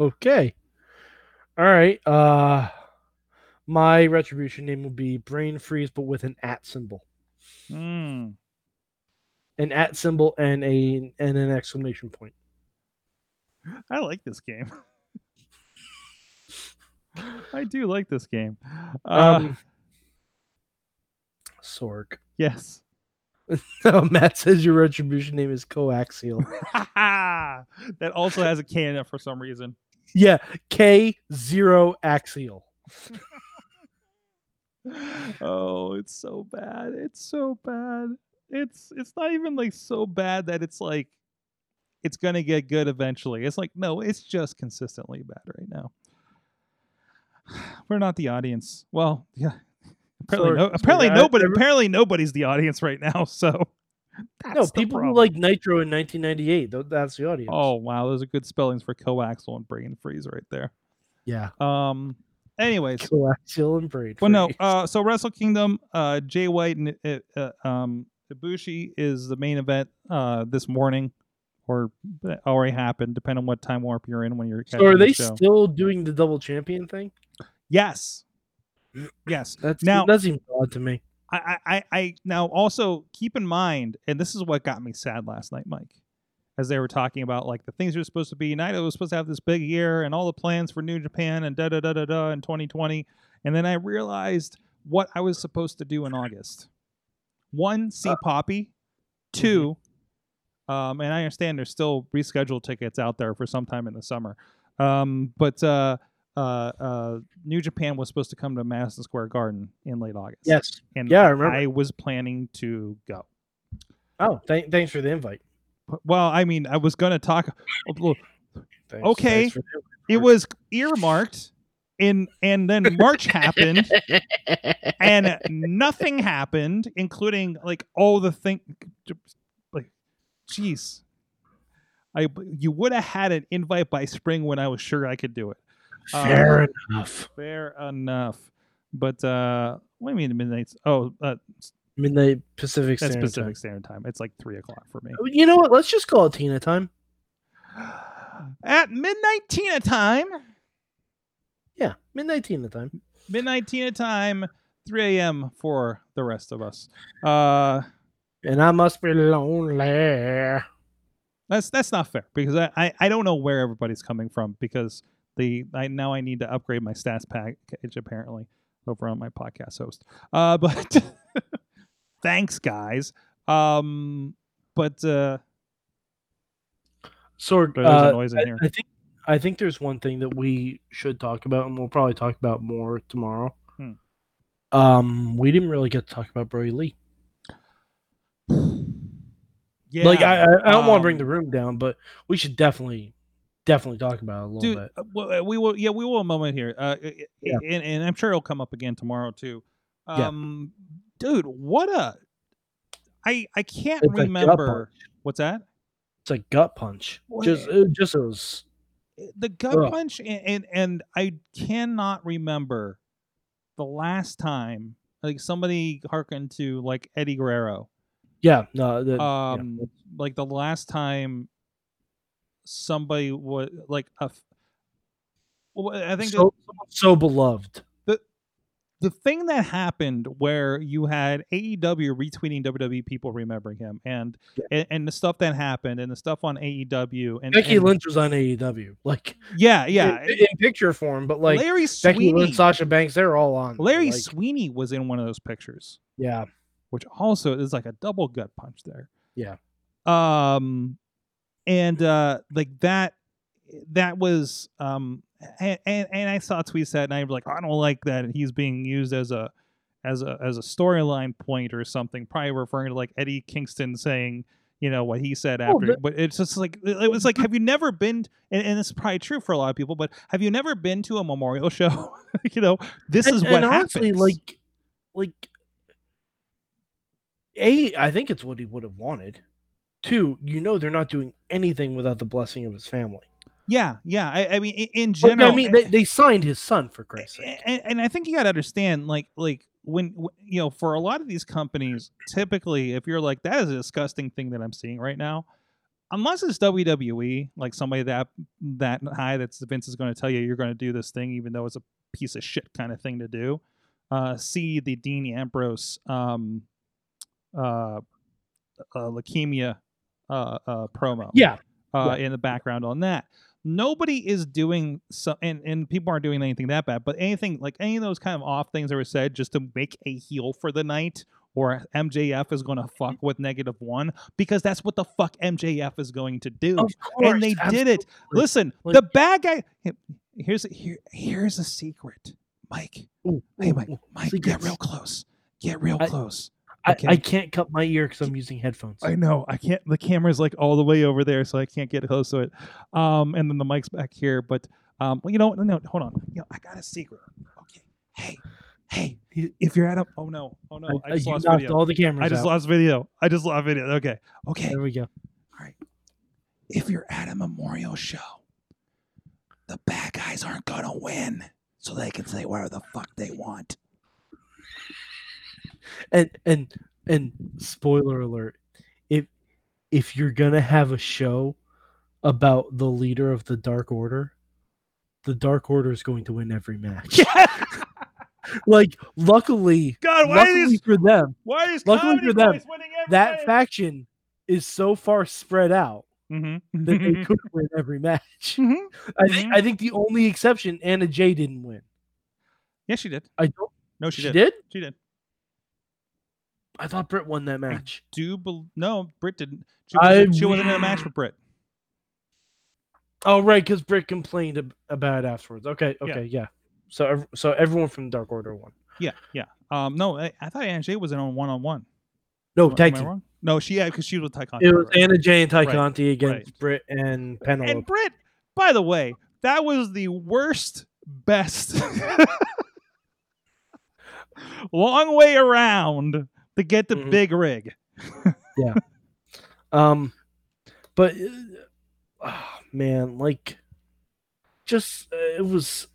okay. All right. Uh, my retribution name will be Brain Freeze, but with an at symbol, Hmm. An at symbol, and a and an exclamation point. I like this game. I do like this game. Uh, Um, Sorg. yes. Oh, Matt says your retribution name is coaxial. that also has a K in it for some reason. yeah, K zero axial. oh, it's so bad. It's so bad. It's it's not even like so bad that it's like it's gonna get good eventually. It's like no, it's just consistently bad right now. We're not the audience. Well, yeah. Apparently, Sorry, no, apparently I- nobody. every- apparently, nobody's the audience right now. So that's no, the people who problem. like Nitro in 1998. That's the audience. Oh wow, those are good spellings for coaxial and brain freeze right there. yeah, Um. Anyways, coaxial and brain. Well, no. Uh, so Wrestle Kingdom, uh, Jay White and uh, uh, um, Ibushi is the main event uh, this morning, or already happened, depending on what time warp you're in when you're. so are the they show. still doing the double champion thing? Yes. Yes. That's Now- that seems odd to me. I, I, I, I now also keep in mind, and this is what got me sad last night, Mike, as they were talking about like the things are supposed to be. Naito was supposed to have this big year and all the plans for New Japan and da da da da da in 2020, and then I realized what I was supposed to do in August. One, see Poppy. Two, um, and I understand there's still rescheduled tickets out there for sometime in the summer. Um, but uh, uh, uh, New Japan was supposed to come to Madison Square Garden in late August. Yes. And Yeah, I remember. I was planning to go. Oh, th- thanks for the invite. Well, I mean, I was going to talk. Thanks, Okay. thanks. It was earmarked in and then March happened and nothing happened, including like all the thing like jeez. I you would have had an invite by spring when I was sure I could do it. Um, Fair enough. Fair enough. But uh what do you mean midnight? Oh, uh, Midnight Pacific that's Pacific Time. Standard Time. It's like three o'clock for me. You know what? Let's just call it Tina time. At midnight Tina time, Yeah, midnight the time. midnight Tina time, 3 a.m. for the rest of us. Uh And I must be lonely. That's that's not fair because I, I, I don't know where everybody's coming from because the I now I need to upgrade my stats package apparently over on my podcast host. Uh, but thanks guys. Um, but uh, Sorg, But there's a uh, noise in I, here. I think I think there's one thing that we should talk about, and we'll probably talk about more tomorrow. Hmm. Um, we didn't really get to talk about Brodie Lee. yeah, like I, I, I don't want to bring um, the room down, but we should definitely, definitely talk about it a little dude. bit. uh, well, uh, we will. Yeah, we will a moment here. Uh, i- Yeah. and, and I'm sure it'll come up again tomorrow too. Yeah. Um, dude, what a. I I can't It's remember. What's that? It's a gut punch. Just, it just was. The gut Ugh. punch and, and and I cannot remember the last time like somebody hearkened to like Eddie Guerrero. Yeah, no, the, yeah. Um like the last time somebody was like a well, I think so, so beloved. The, thing that happened where you had AEW retweeting WWE people remembering him and Yeah. and, and the stuff that happened and the stuff on AEW and, Becky and- Lynch was on AEW, like yeah yeah in, in picture form, but like Larry Becky Sweeney Lynch, Sasha Banks, they're all on. Larry like, Sweeney was in one of those pictures, yeah, which also is like a double gut punch there. Yeah. Um, and uh, like that, that was um, and, and and I saw tweets that, and I was like, I don't like that he's being used as a as a as a storyline point or something, probably referring to like Eddie Kingston saying. You know what he said after, the- but it's just like it was like, have you never been? And, and it's probably true for a lot of people, but have you never been to a memorial show? you know, this and, is what and honestly, happens. like, like, a, I think it's what he would have wanted. Two, you know, they're not doing anything without the blessing of his family. Yeah, yeah. I, I mean, in general, I mean, they, they signed his son for Christ's sake. and, and I think you got to understand, like, like when you know, for a lot of these companies, typically, if you're like, that is a disgusting thing that I'm seeing right now, unless it's WWE, like somebody that that high, that's Vince is going to tell you you're going to do this thing, even though it's a piece of shit kind of thing to do. Uh, see the Dean Ambrose um, uh, uh, leukemia uh, uh, promo Yeah, uh, in the background on that. Nobody is doing so, and, and people aren't doing anything that bad, but anything like any of those kind of off things that were said just to make a heel for the night, or MJF is going to mm-hmm. fuck with negative one because that's what the fuck MJF is going to do, course, and they did it. Listen, Like- the bad guy. here- Here's here, here's a secret, Mike. Ooh, Hey, Mike, ooh, Mike, get real close. Get real I- close. I. I can't cut my ear because I'm using headphones. I know. I can't. The camera's like all the way over there, so I can't get close to it. Um, and then the mic's back here. But um, well, you know, what? no, hold on. You know, I got a secret. Okay. Hey, hey, if you're at a, oh no, oh no, I, I- just lost video. all the cameras I just out. lost video. I just lost video. Okay, okay. There we go. All right. If you're at a memorial show, the bad guys aren't gonna win, so they can say whatever the fuck they want. And and and spoiler alert, if if you're gonna have a show about the leader of the Dark Order, the Dark Order is going to win every match. like luckily, God, why luckily these? for them, Why is luckily Comedy for them, Boys winning every that night? faction is so far spread out Mm-hmm. that they could win every match. Mhm. I think I think the only exception Anna Jay didn't win. Yes, she did. I don't. No, she, She, did. did. She did. I thought Britt won that match. Do bel no, Britt didn't. She I wasn't, she wasn't in a match with Britt. Oh right, because Britt complained ab- about it afterwards. Okay, okay, yeah. So so everyone from Dark Order won. Yeah, yeah. Um, no, I, I thought Anna Jay was in on one on one. No, Am I tag team. wrong? No, she yeah, because she was with Tay Conti. It was right. Anna Jay and Tay Right, Conti against right. Britt and Penelope. And Britt, by the way, that was the worst best long way around to get the Mhm. big rig. Yeah. Um, but ah, man, like, just uh, it was.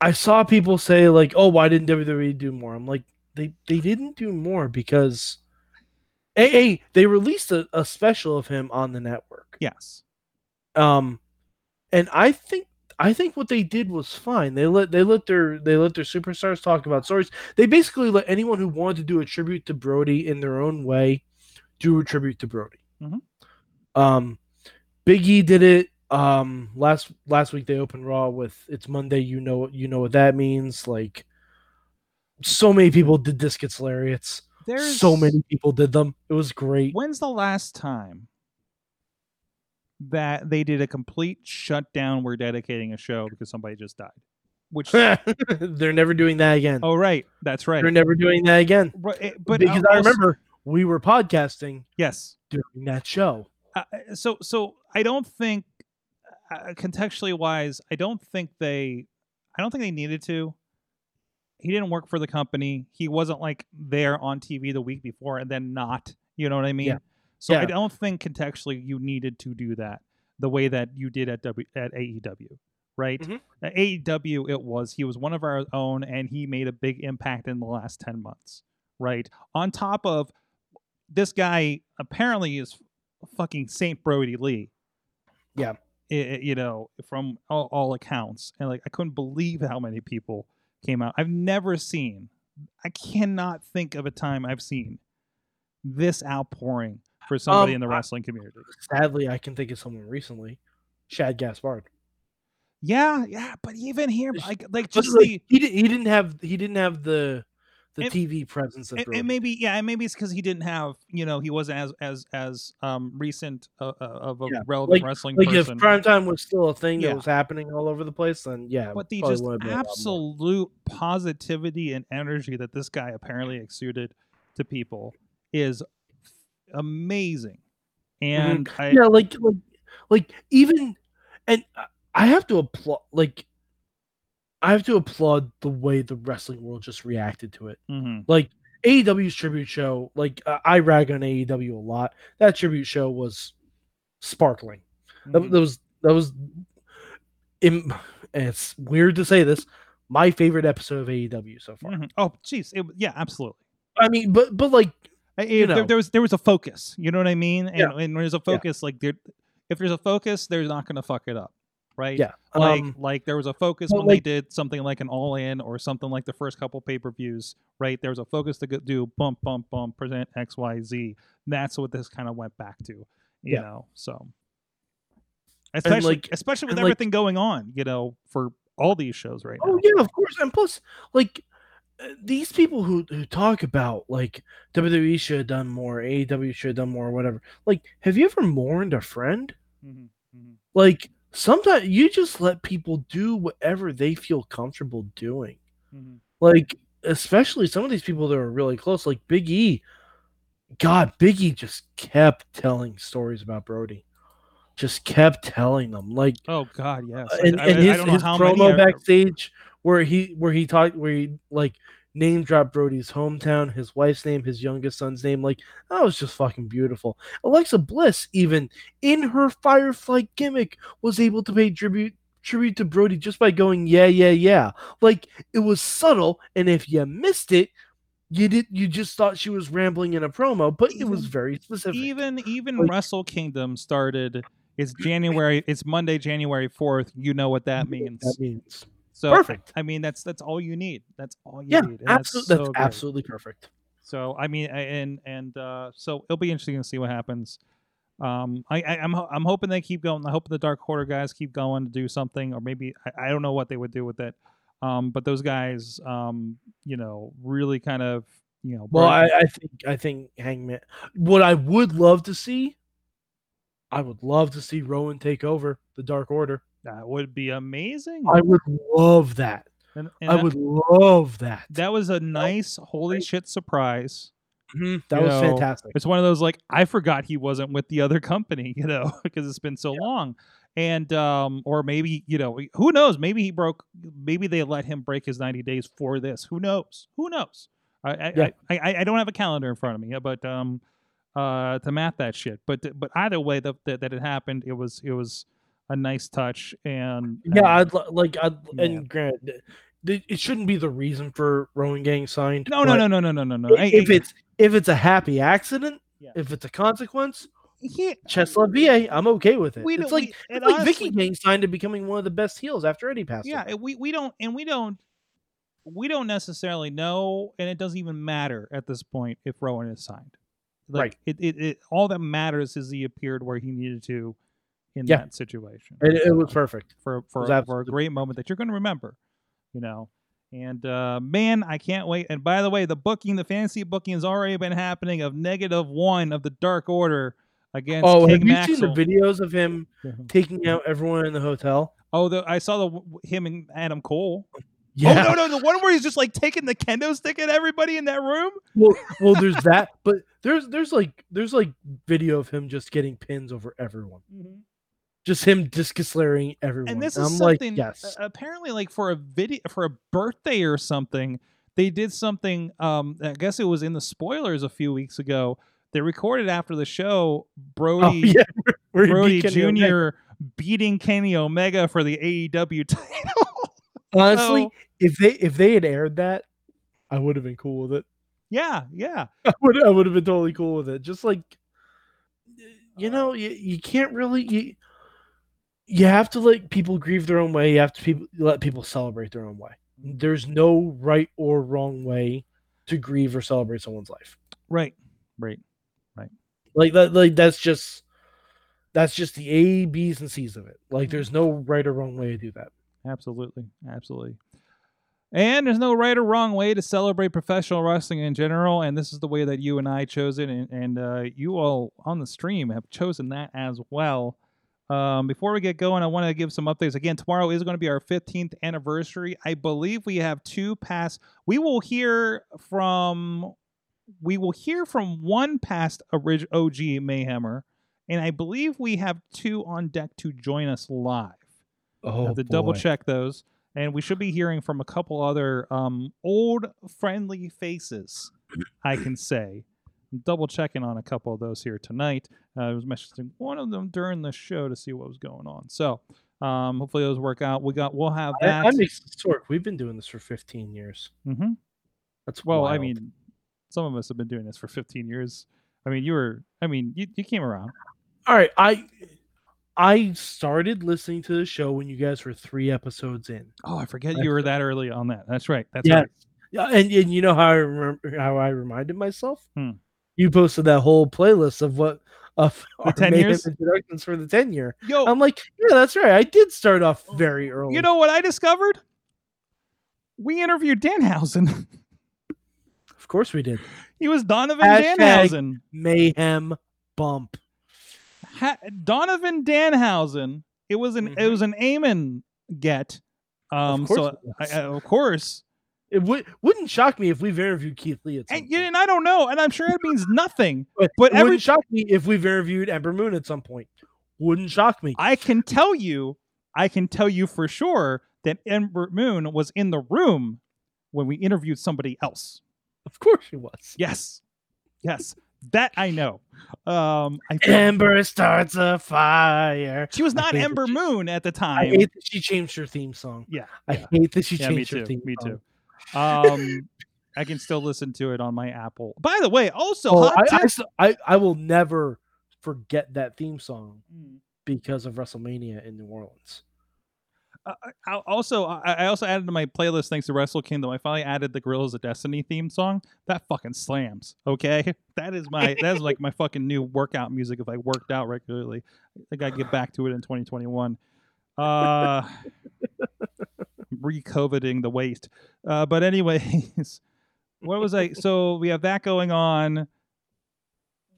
I saw people say like, "Oh, why didn't WWE do more?" I'm like, they they didn't do more because, a, a they released a, a special of him on the network. Yes. Um, and I think I think what they did was fine. They let they let their they let their superstars talk about stories. They basically let anyone who wanted to do a tribute to Brodie in their own way do a tribute to Brodie. Mhm. Um, Big E did it. Um, last last week they opened Raw with "It's Monday." You know you know what that means. Like, so many people did discus lariats. There's So many people did them. It was great. When's the last time that they did a complete shutdown? We're dedicating a show because somebody just died. Which They're never doing that again. oh right, that's right. They're never doing that again. Right, eh, but because uh, I remember we were podcasting yes. during that show. Uh, so so I don't think uh, contextually wise, I don't think they I don't think they needed to. He didn't work for the company. He wasn't like there on TV the week before and then not. You know what I mean? Yeah. So I don't think contextually you needed to do that the way that you did at W at AEW, right? Mhm. At AEW, it was he was one of our own, and he made a big impact in the last ten months, right? On top of this guy, apparently is fucking Saint Brodie Lee. Yeah. I- I- you know, from all, all accounts, and like I couldn't believe how many people came out. I've never seen. I cannot think of a time I've seen this outpouring for somebody Um, in the wrestling community. Sadly, I can think of someone recently, Shad Gaspard. Yeah, yeah, but even here, like, like just like, the he did, he didn't have he didn't have the the TV presence of and, and maybe yeah, and maybe it's because he didn't have you know he wasn't as as as um recent uh, uh, of a Yeah, relevant like- wrestling like person. if primetime was still a thing Yeah. that was happening all over the place, then yeah. but the just would've been a lot more. absolute positivity and energy that this guy apparently exuded to people is amazing. And Mm-hmm. yeah, like like like even and I- I have to applaud like I have to applaud the way the wrestling world just reacted to it. mhm, Like AEW's tribute show, like uh, I rag on AEW a lot. That tribute show was sparkling. That, mhm. that was that was. And it's weird to say this. My favorite episode of AEW so far. Mhm. Oh, jeez, yeah, absolutely. I mean, but but like You it- there, there was there was a focus. You know what I mean? And, Yeah. and there's a focus. Like there, if there's a focus, they're not going to fuck it up, right? yeah, Like um, like there was a focus when they did something like an all in or something like the first couple pay per views, right? There was a focus to do bump bump bump present X Y Z. That's what this kind of went back to, you Yeah. know. So especially like- especially with and, like- everything going on, you know, for all these shows right now. Oh yeah, of course. And plus, like these people who who talk about like WWE should have done more, AEW should have done more, whatever. Like, have you ever mourned a friend? Mhm, mhm. Like, sometimes you just let people do whatever they feel comfortable doing. Mhm. Like, especially some of these people that are really close, like Big E. God, Big E just kept telling stories about Brodie. Just kept telling them. Like Oh God, yes. And, I, and I his, don't know his how promo backstage where he where he talked where he like name dropped Brodie's hometown, his wife's name, his youngest son's name. Like that was just fucking beautiful. Alexa Bliss, even in her Firefly gimmick, was able to pay tribute tribute to Brodie just by going yeah yeah yeah. Like it was subtle, and if you missed it. You did. You just thought she was rambling in a promo, but it was very specific. even even Like- Wrestle Kingdom started. It's January. It's Monday, January fourth. You know what that means. That means So perfect. I mean, that's that's all you need. That's all you Yeah, need. and absolutely. That's so great. absolutely perfect. So I mean, and and uh, so it'll be interesting to see what happens. Um, I, I I'm I'm hoping they keep going. I hope the Dark Order guys keep going to do something, or maybe I, I don't know what they would do with it. Um, but those guys, um, you know, really kind of, you know, Well, I, I think I think Hangman. What I would love to see, I would love to see Rowan take over the Dark Order. That would be amazing. I would love that. and, and I that- would love that. That was a nice holy great. shit surprise. Mhm, That you was know, fantastic. It's one of those like I forgot he wasn't with the other company, you know, because it's been so long. and um, or maybe you know who knows? Maybe he broke. Maybe they let him break his ninety days for this. Who knows? Who knows? I I, Yeah. I, I, I don't have a calendar in front of me, but um, uh, to math that shit. But but either way, that that, that it happened, it was it was a nice touch, and Yeah, I'd li- like I'd Yeah. and granted, th- it shouldn't be the reason for Rowan getting signed. no no no no no no no no. If I- it's if it's a happy accident, Yeah. if it's a consequence, Chestnut VA, I'm okay with it. we it's like we- it's like honestly- Vicky Gang signed to becoming one of the best heels after Eddie passed. yeah away. we we don't and we don't we don't necessarily know and it doesn't even matter at this point if rowan is signed like Right. it, it, it all that matters is he appeared where he needed to in Yeah. that situation it, it was perfect. for for, for a great moment that you're going to remember you know and uh man i can't wait and by the way the booking the fantasy booking has already been happening of negative one of the dark order against Oh, King have you seen the videos of him taking out everyone in the hotel? oh the i saw the him and adam cole Yeah. Oh no, no, the one where he's just like taking the kendo stick at everybody in that room. well, well, there's that, but there's there's like there's like video of him just getting pins over everyone, just him discus slaring everyone. And this I'm is like, something. yes, uh, apparently, like for a video, for a birthday or something, they did something. Um, I guess it was in the spoilers a few weeks ago. They recorded after the show. oh Brodie, yeah, where he Brodie beat Kenny Omega. Jr. beating Kenny Omega for the AEW title. Honestly, So- if they if they had aired that, I would have been cool with it. yeah, yeah. I would I would have been totally cool with it. Just like you know, you, you can't really you, you have to let people grieve their own way. You have to people, let people celebrate their own way. There's no right or wrong way to grieve or celebrate someone's life. Right, right. Right. Like that like that's just that's just the A, B's, and C's of it. Like there's no right or wrong way to do that. Absolutely, absolutely. And there's no right or wrong way to celebrate professional wrestling in general, and this is the way that you and I chose it, and, and uh, you all on the stream have chosen that as well. Um, before we get going, I want to give some updates. Again, tomorrow is going to be our 15th anniversary. I believe we have two past. We will hear from. We will hear from one past orig- OG Mayhemmer, and I believe we have two on deck to join us live Oh, have to double check those. And we should be hearing from a couple other um, old friendly faces, I can say. Double checking on a couple of those here tonight. Uh, I was messaging one of them during the show to see what was going on. So um, hopefully those work out. We got we'll have I, that. I'm Sork. We've been doing this for 15 years. Mhm. That's Well, I mean, some of us have been doing this for 15 years. I mean, you were. I mean, you, you came around. all right. I I started listening to the show when you guys were three episodes in. Oh, I forget That's you were that early on that. That's right. That's Yeah. right. Yeah, and, and you know how I remember how I reminded myself. Hmm. You posted that whole playlist of what of our 10 Mayhem years? introductions for the ten year. Yo, I'm like, yeah, that's right. I did start off very early. you know what I discovered? We interviewed Danhausen. of course we did. He was Donovan Hashtag- Danhausen. Mayhem bump. Ha- Donovan Danhausen. It was an it Mhm. was an Eamon get. Um, course so I. I- of course, It would wouldn't shock me if we've interviewed Keith Lee at some and, point. and I don't know, and I'm sure it means nothing. But, but it every- wouldn't shock me if we've interviewed Ember Moon at some point. Wouldn't shock me. I can tell you, I can tell you for sure that Ember Moon was in the room when we interviewed somebody else. Of course she was. Yes, yes, that I know. Um, I Ember starts a fire. she was not Ember Moon at the I time. hate that she changed her theme song. yeah, I yeah. hate that she yeah, changed her too. theme Me song. too. Um, I can still listen to it on my Apple. By the way, also Oh, hot I, I, I, I will never forget that theme song Mm. because of WrestleMania in New Orleans. Uh, I, also, I, I also added to my playlist thanks to Wrestle Kingdom. I finally added the Guerrillas of Destiny theme song. That fucking slams. Okay, that is my that is like my fucking new workout music. If I worked out regularly, I think I get back to it in 2021. Uh, re-coveting the waste. Uh, but anyways, what was I? So we have that going on.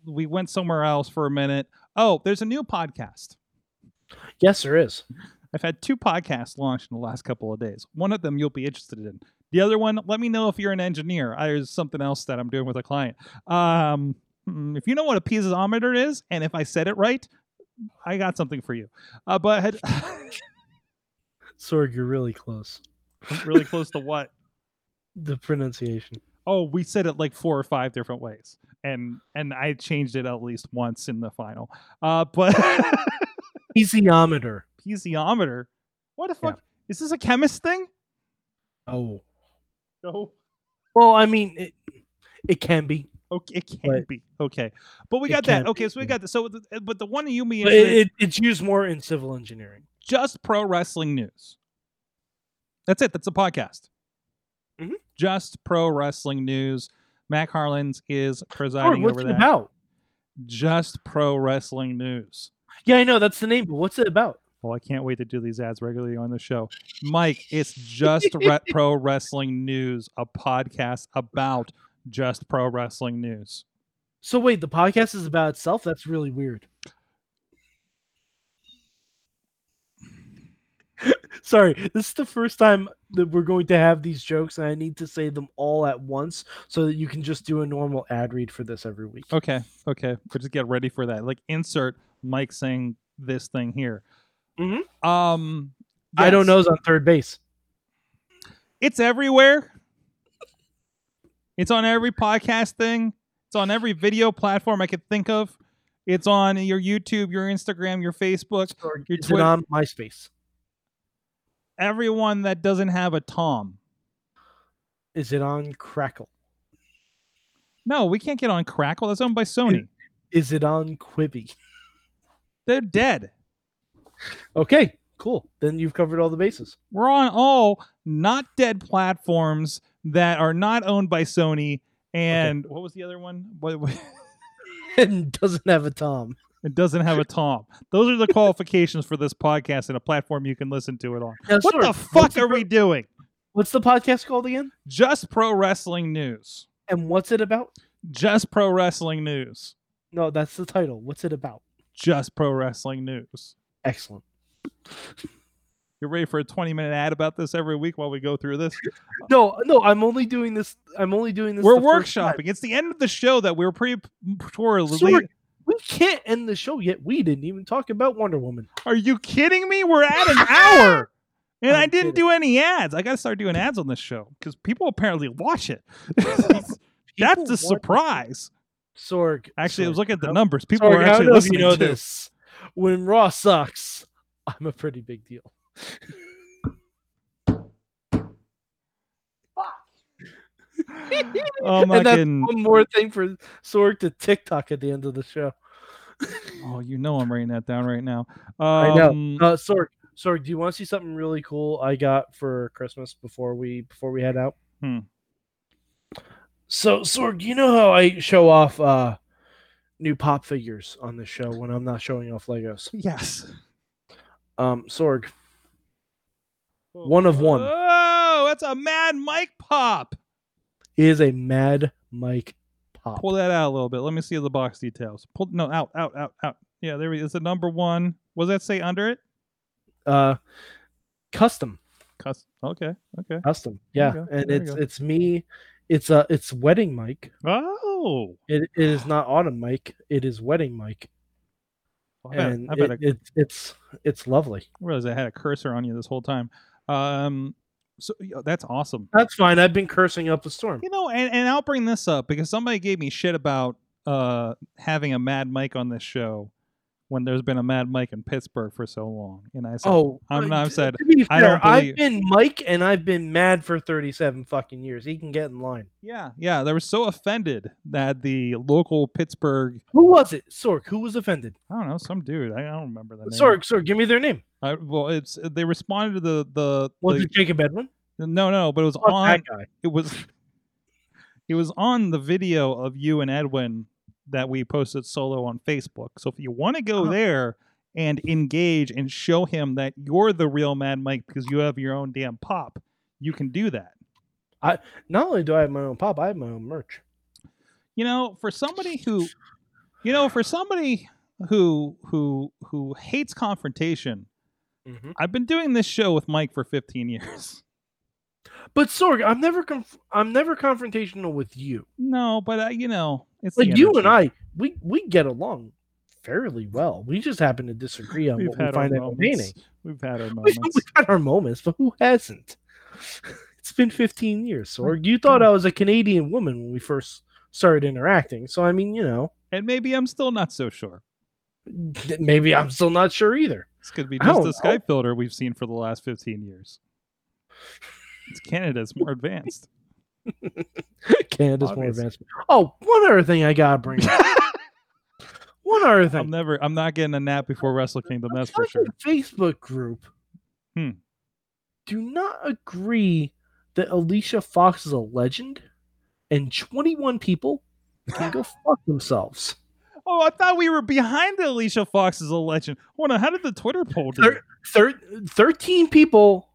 We went somewhere else for a minute. Oh, there's a new podcast. Yes, there is. I've had two podcasts launched in the last couple of days. One of them you'll be interested in. The other one, let me know if you're an engineer. There's something else that I'm doing with a client. Um, mm, if you know what a piezometer is, and if I said it right, I got something for you. Uh, but Sorg, you're really close. really close to what? The pronunciation. Oh, we said it like four or five different ways, and and I changed it at least once in the final. Uh, but Easiometer. piezometer. What the Yeah. fuck? Is this a chemist thing? Oh. No. Well, I mean, it, it can be. Okay, it can But- be okay, but we got that. Okay, be, so we got this. So, the- but the one you mean it, it, it's used more in civil engineering. Just pro wrestling news. That's it. That's a podcast. Mhm. Just pro wrestling news. Mac Harlan's is presiding what's over it that. about? Just pro wrestling news. Yeah, I know that's the name, but what's it about? Well, I can't wait to do these ads regularly on the show. Mike, it's just re- pro wrestling news, a podcast about just pro wrestling news. So wait, the podcast is about itself. That's really weird. Sorry, this is the first time that we're going to have these jokes, and I need to say them all at once so that you can just do a normal ad read for this every week. Okay, okay. But just get ready for that. Like insert Mike saying this thing here. Mhm. Um I don't yes. know. Is on third base. It's everywhere. It's on every podcast thing. It's on every video platform I could think of. It's on your YouTube, your Instagram, your Facebook. Or Your Twitter- on MySpace? Everyone that doesn't have a Tom. Is it on Crackle? No, we can't get on Crackle. That's owned by Sony. Is it on Quibi? They're dead. Okay, cool. Then you've covered all the bases. We're on all not dead platforms that are not owned by Sony. And what was the other one? What, what- and doesn't have a Tom. It doesn't have a Tom. Those are the qualifications for this podcast and a platform you can listen to it on. Now, What Sorg, the fuck the are pro- we doing? What's the podcast called again? Just pro wrestling news. And what's it about? Just pro wrestling news. No, that's the title. What's it about? Just pro wrestling news. Excellent. You're ready for a 20 minute ad about this every week while we go through this? No, no, I'm only doing this. I'm only doing this. We're the workshopping. It's the end of the show that we were pretty sure. Sorg, we can't end the show yet. We didn't even talk about Wonder Woman. Are you kidding me? We're at an hour. And I I'm didn't kidding. do any ads. I got to start doing ads on this show because people apparently watch it. That's a surprise. Sorg. Actually, I was Sorg, looking at the numbers. People Sorg, are actually listening you know too. this. When Raw sucks, I'm a pretty big deal. Oh my and that's goodness. one more thing for Sorg to TikTok at the end of the show. Oh, you know I'm writing that down right now. I know. Um, Uh, Sorg, Sorg, do you want to see something really cool I got for Christmas before we before we head out? Hmm. So Sorg, you know how I show off uh new pop figures on this show when I'm not showing off Legos. Yes. Um, Sorg, One of one. Oh, that's a Mad Mike pop. Is a Mad Mike pop. Pull that out a little bit. Let me see the box details. Pull no out, out, out, out. Yeah, there is the number one. What does that say under it? Uh, custom, Custom. okay, okay. custom. Yeah, and there it's it's me. It's uh it's wedding Mike. Oh, It, it is not autumn Mike. It is wedding Mike, I bet, and I, bet it, I, it, it's it's lovely. I realized I had a cursor on you this whole time. Um, so yeah, that's awesome. That's fine. I've been cursing up a storm. You know, and, and I'll bring this up because somebody gave me shit about uh having a Mad Mike on this show when there's been a Mad Mike in Pittsburgh for so long, and I said, Oh, I'm uh, not said, be I fair, don't believe- I've been Mike and I've been mad for 37 fucking years. He can get in line. yeah, yeah, they were so offended that the local Pittsburgh, Who was it? Sork, Who was offended? I don't know, some dude, I, don't remember the name. Sorg. Sorg. Give me their name. I, well, it's they responded to the the, Was the it Jacob Edwin? no no, but it was Fuck on that guy. it was it was on the video of you and Edwin that we posted solo on Facebook. So if you want to go Uh-huh. there and engage and show him that you're the real Mad Mike because you have your own damn pop, you can do that. I not only do I have my own pop, I have my own merch. You know, for somebody who you know, for somebody who who who hates confrontation, Mm-hmm. I've been doing this show with Mike for 15 years. But Sorg, I'm never conf- I'm never confrontational with you. No, but uh, you know, it's Like you and. I, we we get along fairly well. We just happen to disagree on We've what we find entertaining. We've had our We've, moments. we've had our moments, but who hasn't? It's been 15 years, Sorg. You thought I was a Canadian woman when we first started interacting. So, I mean, you know, and maybe I'm still not so sure. maybe I'm still not sure either. This could be just don't the know. Skype filter we've seen for the last 15 years. It's Canada's more advanced. Canada's more advanced. Oh, one other thing I gotta bring up. one other thing. I'm never. I'm not getting a nap before Wrestle Kingdom. That's for sure. Facebook group. Hmm. Do not agree that Alicia Fox is a legend, and 21 people can go fuck themselves. Oh, I thought we were behind the Alicia Fox as a legend. Hold on. How did the Twitter poll do? Thir- thir- 13 people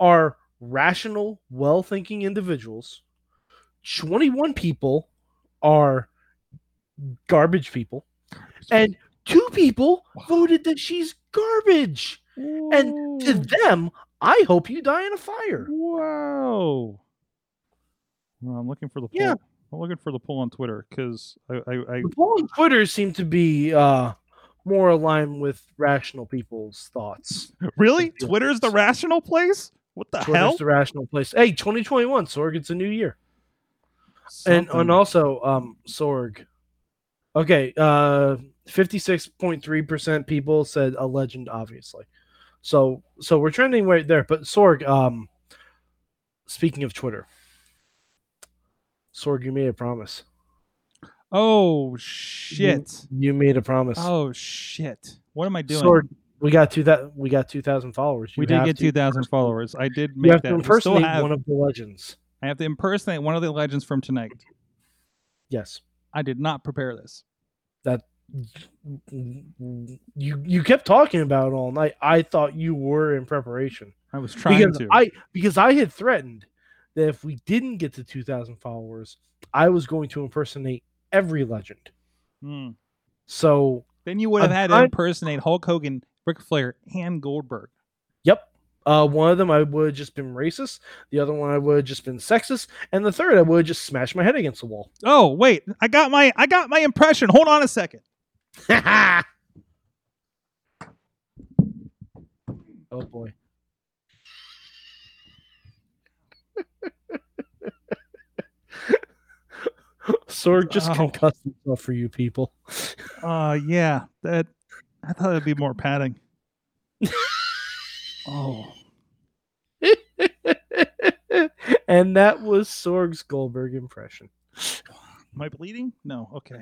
are rational, well-thinking individuals. 21 people are garbage people, and two people voted that she's garbage. And to them, I hope you die in a fire. Whoa. Well, I'm looking for the poll. Yeah. I'm looking for the poll on Twitter because I, I, I The poll on Twitter seem to be uh, more aligned with rational people's thoughts. really. Twitter's the rational place. What the Twitter's hell? Twitter's the rational place. Hey, 2021, Sorg, it's a new year. And Something. and also, um, Sorg. Okay, uh, 56.3% people said a legend, obviously. So so we're trending right there. But Sorg, um, speaking of Twitter, Sorg, you made a promise. oh shit. You made a promise. Oh shit. What am I doing? Sorg, we got two that we got two thousand followers. we did get 2,000 followers. I did You make have to that. Still impersonate have, one of the legends. I have to impersonate one of the legends from tonight. Yes. I did not prepare this. That you you kept talking about it all night. I thought you were in preparation. I was trying because to. I because I had threatened that if we didn't get to 2,000 followers, I was going to impersonate every legend. Hmm. So, Then you would have I'm had to impersonate Hulk Hogan, Ric Flair, and Goldberg. yep. Uh, one of them I would have just been racist. The other one I would have just been sexist, and the third I would have just smashed my head against the wall. Oh wait, I got my I got my impression. Hold on a second. oh boy. Sorg just Ow. concussed himself for you people. Uh yeah, that I thought it'd be more padding. oh, and that was Sorg's Goldberg impression. am I bleeding? No. Okay.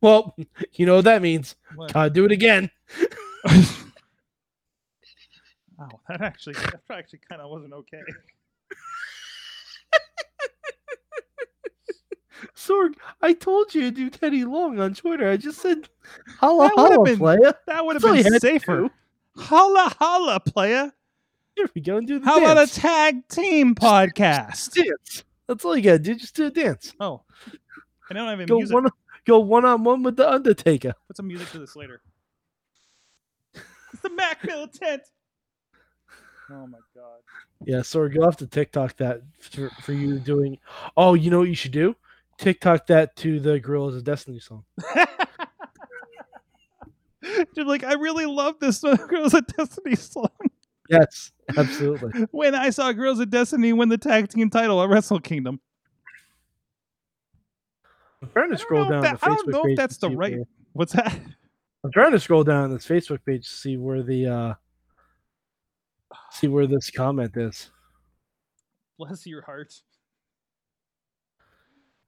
Well, you know what that means. What? Gotta do it again. Wow, that actually that actually kind of wasn't okay. Sorg, I told you to do Teddy Long on Twitter. I just said, holla, That holla, been- playa. That would have been safer. Holla holla, playa. Here we go and do the How about a tag team podcast? dance. That's all you gotta do. Just do a dance. Oh, I don't have any Go music. one, go one on one with the Undertaker. Put some music to this later. It's the Mac tent. Oh my god. Yeah, Sorg, you'll have to TikTok that for, for you doing. Oh, you know what you should do? TikTok that to the Guerrillas of Destiny song. Dude, like I really love this Girls of Destiny song. Yes, absolutely. When I saw Girls of Destiny win the tag team title at Wrestle Kingdom, I'm trying to scroll down that- the I Facebook don't know if page that's the right- where- what's that? I'm trying to scroll down this Facebook page to see where the uh see where this comment is. Bless your heart.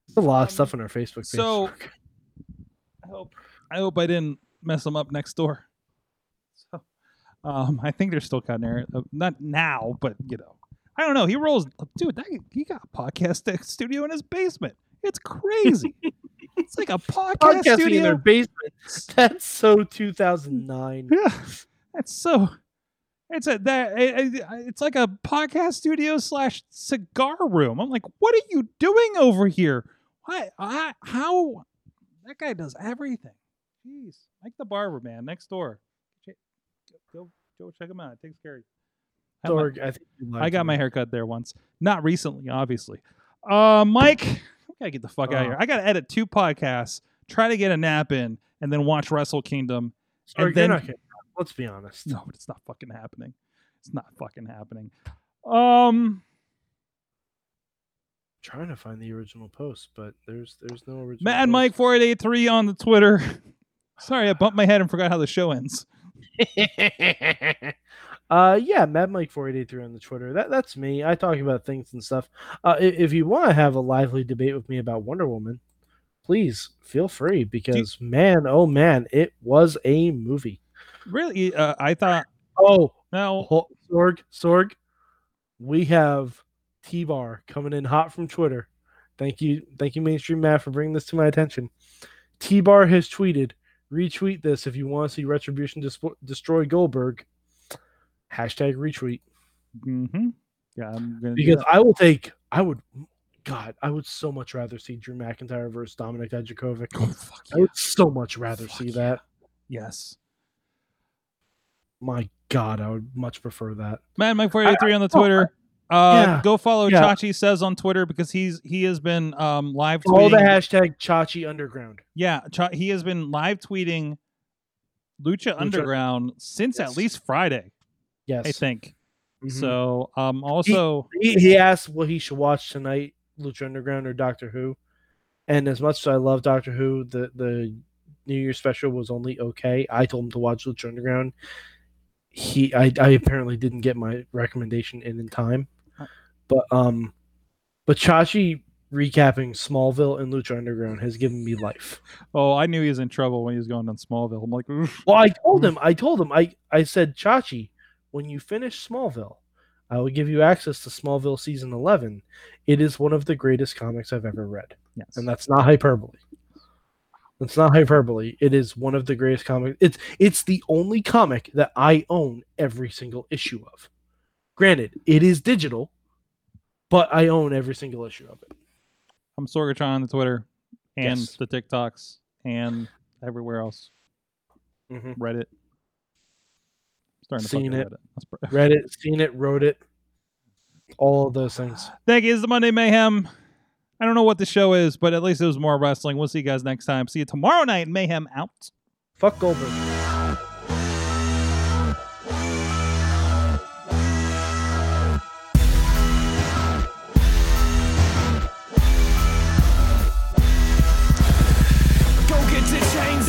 There's a lot of Um, stuff on our Facebook page. so- I hope I hope I didn't mess them up next door. Um, I think they're still cutting there. Uh, not now, but you know, I don't know. He rolls, dude. That, he got a podcast studio in his basement. It's crazy. it's like a podcast podcasting studio. in their basement. That's so 2009. Yeah, that's so. It's a that it, it- it's like a podcast studio slash cigar room. I'm like, what are you doing over here? Why? I, how? That guy does everything. Jeez, like the barber man next door. Go, go check him out. It takes care of you. I had my- Sorg, I got my haircut there once. Not recently, obviously. Uh, Mike, I gotta get the fuck out of here. I gotta edit two podcasts try to get a nap in, and then watch Wrestle Kingdom. Sorry, and then you're not let's be honest. no, but it's not fucking happening. It's not fucking happening. Um, trying to find the original post, but there's there's no original. Mad Mike four eight eight three on the Twitter. Sorry, I bumped my head and forgot how the show ends. uh yeah, Mad Mike four eight eight three on the Twitter. That that's me. I talk about things and stuff. Uh, if you want to have a lively debate with me about Wonder Woman, please feel free because man, oh man, it was a movie. Really, uh, I thought Oh, no. Sorg, Sorg, we have T Bar coming in hot from Twitter. Thank you, thank you, Mainstream Matt, for bringing this to my attention. T Bar has tweeted, retweet this if you want to see Retribution dis- destroy Goldberg. Hashtag retweet. Mm-hmm. Yeah, I'm gonna Because. I will take, I would, God, I would so much rather see Drew McIntyre versus Dominik Dijakovic. Oh, fuck I would so much rather Fuck see yeah. that. Yes, My God, I would much prefer that. Mad Mike four eight eight three on the Twitter. Uh, yeah, go follow yeah. Chachi says on Twitter because he's he has been um live tweeting Follow the hashtag Chachi Underground. Yeah, Cha- he has been live tweeting Lucha, Underground since at least Friday, Yes. I think. Mhm. So, um, also, he, he asked what he should watch tonight, Lucha Underground or Doctor Who. And as much as I love Doctor Who, the the New Year special was only okay. I told him to watch Lucha Underground. He, I, I apparently didn't get my recommendation in in time, but um, but Chachi recapping Smallville and Lucha Underground has given me life. oh, I knew he was in trouble when he was going on Smallville. I'm like, "Oof." Well, I told him, I told him, I, I said, Chachi, when you finish Smallville, I will give you access to Smallville season 11. It is one of the greatest comics I've ever read. yes, And that's not hyperbole. It's not hyperbole. It is one of the greatest comics. It's it's the only comic that I own every single issue of. Granted, it is digital, but I own every single issue of it. I'm Sorgatron on the Twitter and Yes. the TikToks and everywhere else. Mhm. Reddit. Starting to Seen it. Reddit. That's pr- Read it, seen it, wrote it, all of those things. Thank you. This is the Monday Mayhem. I don't know what the show is, but at least it was more wrestling. We'll see you guys next time. See you tomorrow night. Mayhem out. Fuck Goldberg.